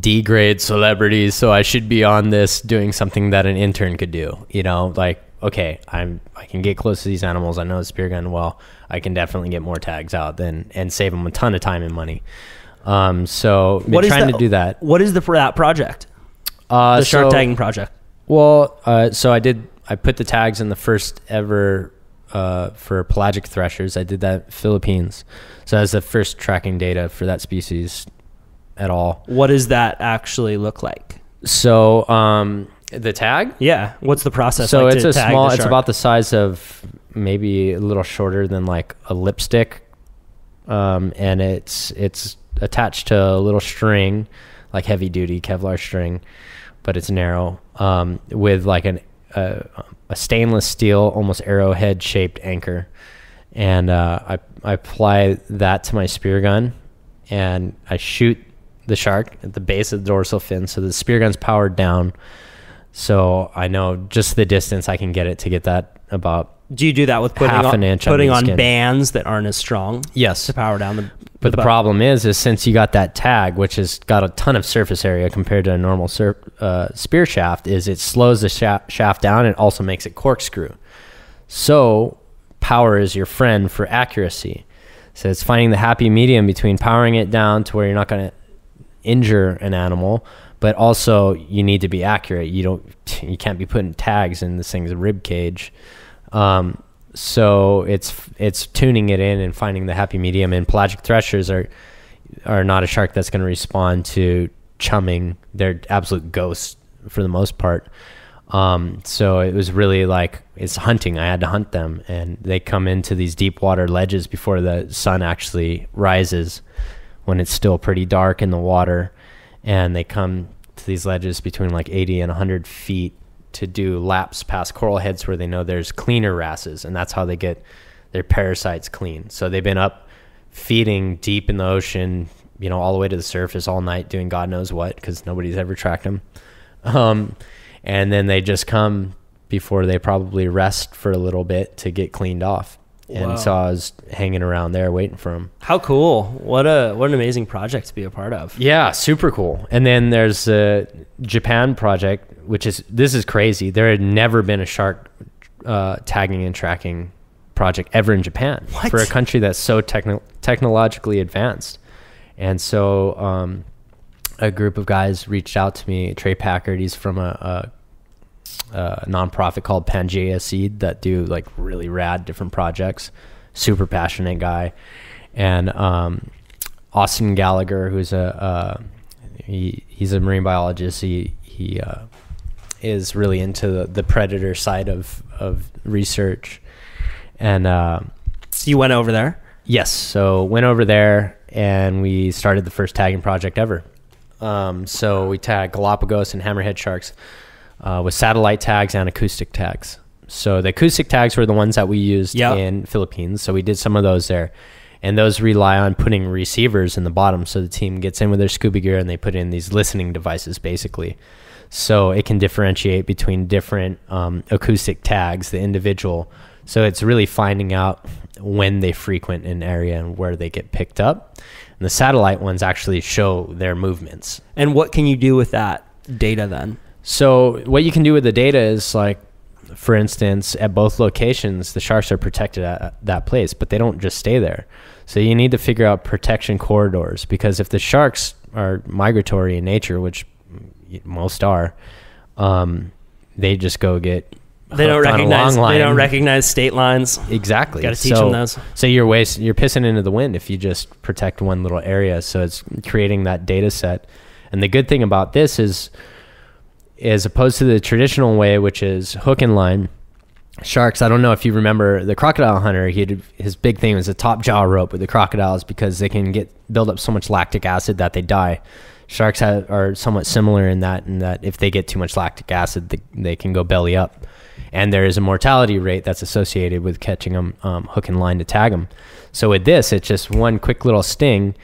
Speaker 6: D grade celebrity, so I should be on this doing something that an intern could do. You know, like okay, I'm I can get close to these animals. I know the spear gun well. I can definitely get more tags out then and save them a ton of time and money. Um, so been
Speaker 1: What is
Speaker 6: trying
Speaker 1: that-
Speaker 6: to do that.
Speaker 1: What is the for that project?
Speaker 6: Uh,
Speaker 1: The shark
Speaker 6: so-
Speaker 1: tagging project.
Speaker 6: well, uh, so I did. I put the tags in the first ever uh, for pelagic threshers. I did that in Philippines. So that's the first tracking data for that species at all.
Speaker 1: What does that actually look like?
Speaker 6: So um, the tag.
Speaker 1: Yeah, what's the process?
Speaker 6: So
Speaker 1: like
Speaker 6: it's a small. It's about the size of maybe a little shorter than like a lipstick, um, and it's it's attached to a little string, like heavy duty Kevlar string, but it's narrow, um, with like an uh, a stainless steel, almost arrowhead shaped anchor, and uh, I I apply that to my spear gun, and I shoot the shark at the base of the dorsal fin. So the spear gun's powered down. So I know just the distance I can get it to get that about.
Speaker 1: Do you do that with putting
Speaker 6: half
Speaker 1: on,
Speaker 6: an inch
Speaker 1: putting
Speaker 6: under
Speaker 1: on bands that aren't as strong
Speaker 6: Yes.
Speaker 1: to power down the?
Speaker 6: But the problem is, is since you got that tag, which has got a ton of surface area compared to a normal sur- uh, spear shaft, is it slows the sha- shaft down and also makes it corkscrew. So power is your friend for accuracy. So it's finding the happy medium between powering it down to where you're not going to injure an animal, but also you need to be accurate. You don't, *laughs* you can't be putting tags in this thing's rib cage. Um, so it's it's tuning it in and finding the happy medium. And pelagic threshers are are not a shark that's going to respond to chumming. They're absolute ghosts for the most part. Um, so it was really like it's hunting. I had to hunt them, and they come into these deep water ledges before the sun actually rises, when it's still pretty dark in the water, and they come to these ledges between like 80 and 100 feet to do laps past coral heads where they know there's cleaner wrasses, and that's how they get their parasites clean. So they've been up feeding deep in the ocean, you know, all the way to the surface all night, doing God knows what, because nobody's ever tracked them. Um, and then they just come before they probably rest for a little bit to get cleaned off. And
Speaker 1: Wow.
Speaker 6: so I was hanging around there waiting for him.
Speaker 1: How cool! What a what an amazing project to be a part of.
Speaker 6: Yeah, super cool. And then there's a Japan project, which is this is crazy. There had never been a shark uh, tagging and tracking project ever in Japan
Speaker 1: What?
Speaker 6: for a country that's so techno- technologically advanced. And so um, a group of guys reached out to me. Tre' Packard, he's from a, a, a nonprofit called PangeaSeed that do like really rad different projects. Super passionate guy, and um, Austin Gallagher, who's a uh, he, he's a marine biologist. He he uh, is really into the, the predator side of of research, and. Uh,
Speaker 1: So you went over there.
Speaker 6: Yes. So went over there and we started the first tagging project ever. Um, so we tagged Galapagos and hammerhead sharks uh, with satellite tags and acoustic tags. So the acoustic tags were the ones that we used
Speaker 1: Yeah.
Speaker 6: in Philippines. So we did some of those there. And those rely on putting receivers in the bottom. So the team gets in with their scuba gear and they put in these listening devices basically. So it can differentiate between different um, acoustic tags, the individual. So it's really finding out when they frequent an area and where they get picked up. And the satellite ones actually show their movements.
Speaker 1: And what can you do with that data then?
Speaker 6: So what you can do with the data is like, for instance, at both locations, the sharks are protected at that place, but they don't just stay there. So you need to figure out protection corridors because if the sharks are migratory in nature, which most are, um, they just go get.
Speaker 1: They don't
Speaker 6: hooked on a
Speaker 1: recognize. They don't recognize state lines.
Speaker 6: Exactly.
Speaker 1: Gotta teach
Speaker 6: so,
Speaker 1: 'em those.
Speaker 6: So you're waste, you're pissing into the wind if you just protect one little area. So it's creating that data set, And the good thing about this is, as opposed to the traditional way, which is hook and line, sharks. I don't know if you remember the crocodile hunter. He had, his big thing was a top jaw rope with the crocodiles because they can get build up so much lactic acid that they die. Sharks have, are somewhat similar in that, in that if they get too much lactic acid, they, they can go belly up, and there is a mortality rate that's associated with catching them um, hook and line to tag them. So with this, it's just one quick little sting,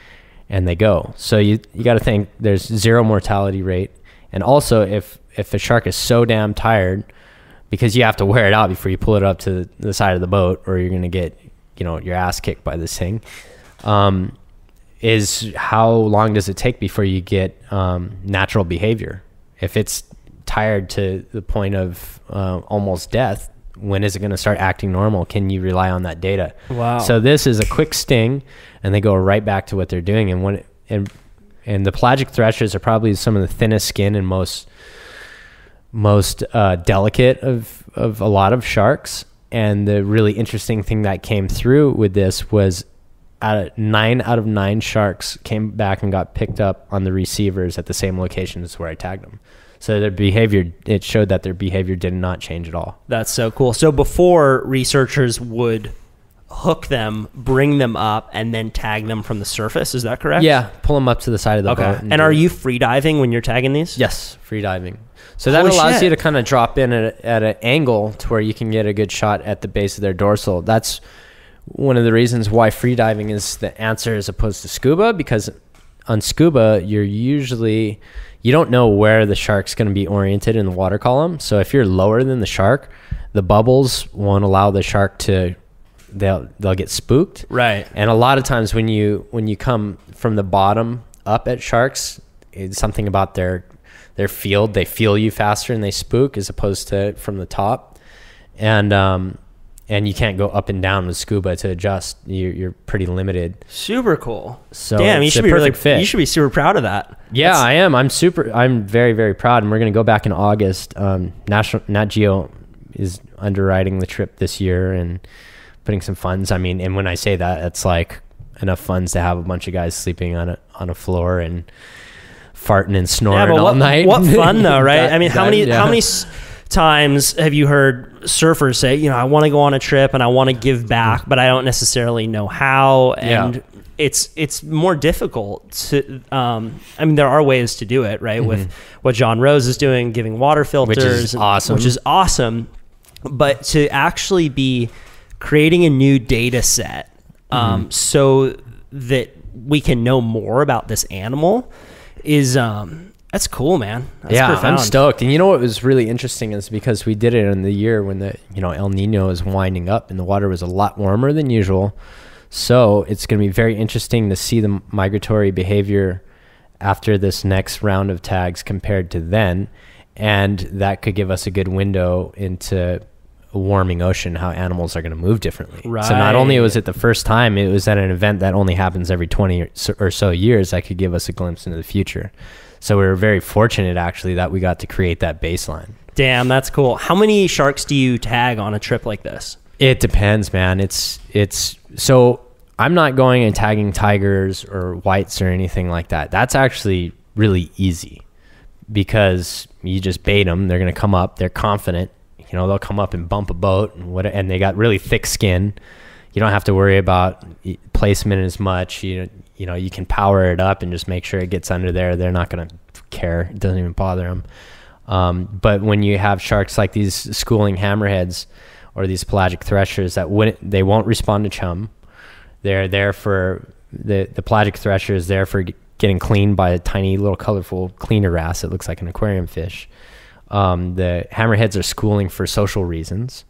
Speaker 6: and they go. So you you got to think there's zero mortality rate, and also if if the shark is so damn tired because you have to wear it out before you pull it up to the side of the boat or you're going to get you know your ass kicked by this thing um, is how long does it take before you get um, natural behavior? If it's tired to the point of uh, almost death when is it going to start acting normal? Can you rely on that data?
Speaker 1: Wow.
Speaker 6: so this is a quick sting and they go right back to what they're doing and when and and the pelagic threshers are probably some of the thinnest skin and most most uh, delicate of of a lot of sharks. And the really interesting thing that came through with this was, out of nine out of nine sharks came back and got picked up on the receivers at the same locations where I tagged them. So their behavior, it showed that their behavior did not change at all.
Speaker 1: That's so cool. So before researchers would hook them, bring them up, and then tag them from the surface. Is that correct?
Speaker 6: Yeah, pull them up to the side of the
Speaker 1: Okay.
Speaker 6: boat.
Speaker 1: And
Speaker 6: do
Speaker 1: are you free diving when you're tagging these?
Speaker 6: Yes, free diving. So that
Speaker 1: Holy
Speaker 6: allows
Speaker 1: shit.
Speaker 6: you to kind of drop in at, at an angle to where you can get a good shot at the base of their dorsal. That's one of the reasons why free diving is the answer as opposed to scuba because on scuba you're usually you don't know where the shark's going to be oriented in the water column. So if you're lower than the shark, the bubbles won't allow the shark to they'll they'll get spooked.
Speaker 1: Right.
Speaker 6: And a lot of times when you when you come from the bottom up at sharks, it's something about their their field. They feel you faster and they spook as opposed to from the top. And um and you can't go up and down with scuba to adjust. You're, you're pretty limited.
Speaker 1: Super cool.
Speaker 6: So
Speaker 1: Damn, you should be really.
Speaker 6: fit.
Speaker 1: You should be super proud of that.
Speaker 6: Yeah,
Speaker 1: That's-
Speaker 6: I am. I'm super. I'm very, very proud, and we're going to go back in August. Um, National Nat Geo is underwriting the trip this year and putting some funds. I mean, and when I say that, it's like enough funds to have a bunch of guys sleeping on a on a floor and farting and snoring
Speaker 1: Yeah,
Speaker 6: all
Speaker 1: what,
Speaker 6: night.
Speaker 1: what fun though, *laughs* right?
Speaker 6: That-
Speaker 1: I mean, how
Speaker 6: that-
Speaker 1: many
Speaker 6: yeah.
Speaker 1: how many times have you heard surfers say, you know, I want to go on a trip and I want to give back, but I don't necessarily know how, and
Speaker 6: Yeah.
Speaker 1: it's it's more difficult to. Um, I mean, there are ways to do it, right? With what Jon Rose is doing, giving water filters,
Speaker 6: Mm-hmm. is awesome.
Speaker 1: which is awesome, but to actually be creating a new data set
Speaker 6: Mm-hmm.
Speaker 1: um, so that we can know more about this animal is um that's cool man that's
Speaker 6: yeah,
Speaker 1: profound.
Speaker 6: I'm stoked. And you know what was really interesting is because we did it in the year when the you know El Nino is winding up and the water was a lot warmer than usual. So it's going to be very interesting to see the migratory behavior after this next round of tags compared to then, and that could give us a good window into a warming ocean how animals are going to move differently. So not only was it the first time, it was at an event that only happens every 20 or so- years that could give us a glimpse into the future. So we were very fortunate actually that we got to create that baseline.
Speaker 1: damn that's cool how many sharks do you tag on a trip like this
Speaker 6: It depends, man. It's it's so I'm not going and tagging tigers or whites or anything like that. That's actually really easy because you just bait them. They're gonna come up. They're confident. You know, they'll come up and bump a boat and what. And they got really thick skin. You don't have to worry about placement as much. You you know you can power it up and just make sure it gets under there. They're not gonna care. It doesn't even bother them. Um, but when you have sharks like these schooling hammerheads or these pelagic threshers that wouldn't, they won't respond to chum. They're there for the the pelagic thresher is there for getting cleaned by a tiny little colorful cleaner wrasse. It looks like an aquarium fish. Um, the hammerheads are schooling for social reasons,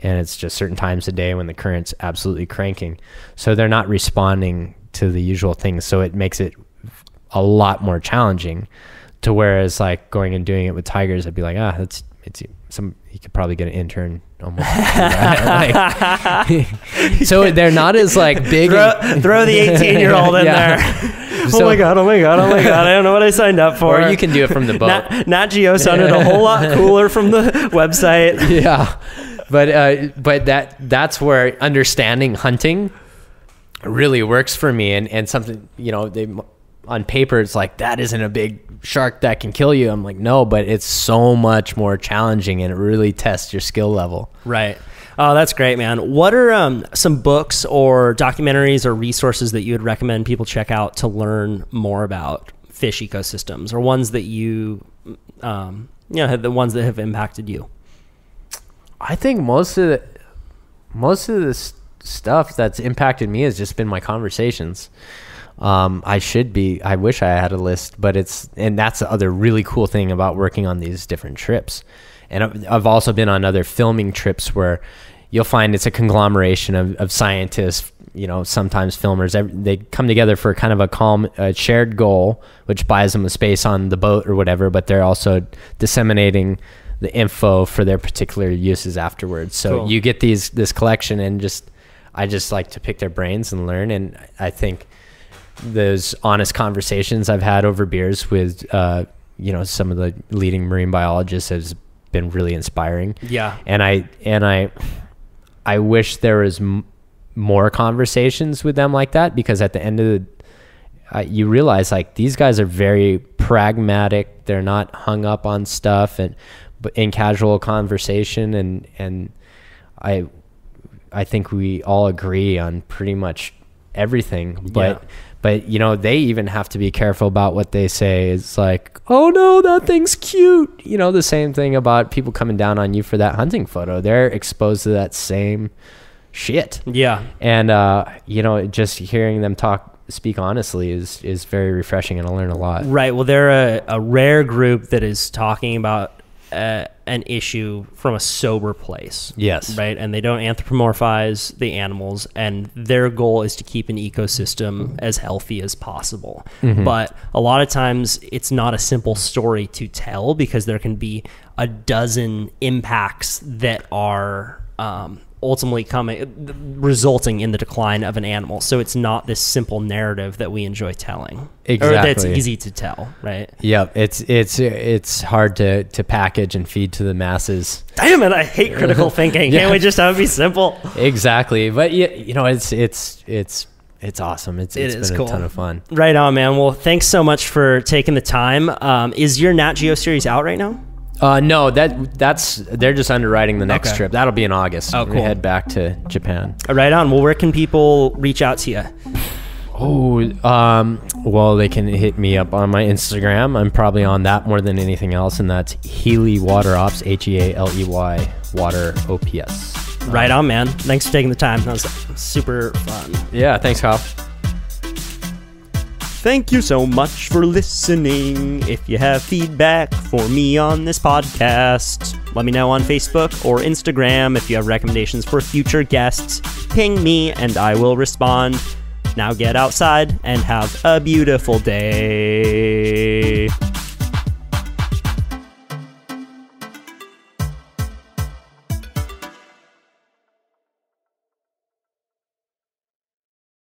Speaker 6: and it's just certain times a day when the current's absolutely cranking. So they're not responding to the usual things. So it makes it a lot more challenging. To whereas like going and doing it with tigers, I'd be like, ah, that's it's some. You could probably get an intern almost. to do that. *laughs* Like- *laughs* so they're not as like big.
Speaker 1: throw,
Speaker 6: and-
Speaker 1: throw the 18 year old in *laughs*
Speaker 6: Yeah.
Speaker 1: there oh my god oh my god oh my god i don't know what i signed up for
Speaker 6: Or you can do it from the boat.
Speaker 1: Nat, Nat Geo sounded a whole lot cooler from the website
Speaker 6: yeah but uh, but that that's where understanding hunting really works for me and and something you know they on paper it's like that isn't a big shark that can kill you. I'm like, no, but it's so much more challenging and it really tests your skill level.
Speaker 1: Right. Oh, that's great, man. What are um, some books or documentaries or resources that you would recommend people check out to learn more about fish ecosystems or ones that you, um, you know, the ones that have impacted you?
Speaker 6: I think most of the most of this stuff that's impacted me has just been my conversations. Um, I should be. I wish I had a list, but it's and that's the other really cool thing about working on these different trips. And I've, I've also been on other filming trips where you'll find it's a conglomeration of, of scientists. You know, sometimes filmers they come together for kind of a calm, uh, shared goal, which buys them a space on the boat or whatever. But they're also disseminating the info for their particular uses afterwards. So
Speaker 1: Cool.
Speaker 6: you get these this collection and just I just like to pick their brains and learn. And I think those honest conversations I've had over beers with, uh, you know, some of the leading marine biologists has been really inspiring.
Speaker 1: Yeah.
Speaker 6: And I and I, I wish there was m- more conversations with them like that because at the end of the, uh, you realize like these guys are very pragmatic. They're not hung up on stuff and but in casual conversation and and I I think we all agree on pretty much everything. But
Speaker 1: Yeah.
Speaker 6: But you know, they even have to be careful about what they say. It's like, oh no, that thing's cute. You know, the same thing about people coming down on you for that hunting photo. They're exposed to that same shit.
Speaker 1: Yeah.
Speaker 6: And uh, you know, just hearing them talk speak honestly is is very refreshing and I learn a lot.
Speaker 1: Right. Well, they're a, a rare group that is talking about uh, an issue from a sober place.
Speaker 6: Yes.
Speaker 1: Right. And they don't anthropomorphize the animals, and their goal is to keep an ecosystem as healthy as possible. But a lot of times, it's not a simple story to tell because there can be a dozen impacts that are. Um, ultimately coming resulting in the decline of an animal. So it's not this simple narrative that we enjoy telling. Or that's easy to tell right?
Speaker 6: Yep, it's it's it's hard to to package and feed to the masses.
Speaker 1: damn it i hate critical *laughs* thinking.
Speaker 6: Yeah.
Speaker 1: can't we just have it be simple?
Speaker 6: Exactly, but yeah, you know, it's it's it's it's awesome. It's
Speaker 1: It
Speaker 6: it's been
Speaker 1: cool.
Speaker 6: a ton of fun.
Speaker 1: right on man. Well thanks so much for taking the time. Um, is your nat geo series out right now
Speaker 6: Uh, no, that that's they're just underwriting the next
Speaker 1: Okay.
Speaker 6: trip. That'll be in August.
Speaker 1: Oh,
Speaker 6: We
Speaker 1: cool.
Speaker 6: head back to Japan.
Speaker 1: right on well where can people reach out to you
Speaker 6: Oh, um, well, they can hit me up on my Instagram. I'm probably on that more than anything else, and that's Healey Water Ops, H E A L E Y Water O P S.
Speaker 1: right on man thanks for taking the time that was super fun
Speaker 6: Yeah, thanks, Kyle.
Speaker 1: Thank you so much for listening. If you have feedback for me on this podcast, let me know on Facebook or Instagram. If you have recommendations for future guests, ping me and I will respond. Now get outside and have a beautiful day.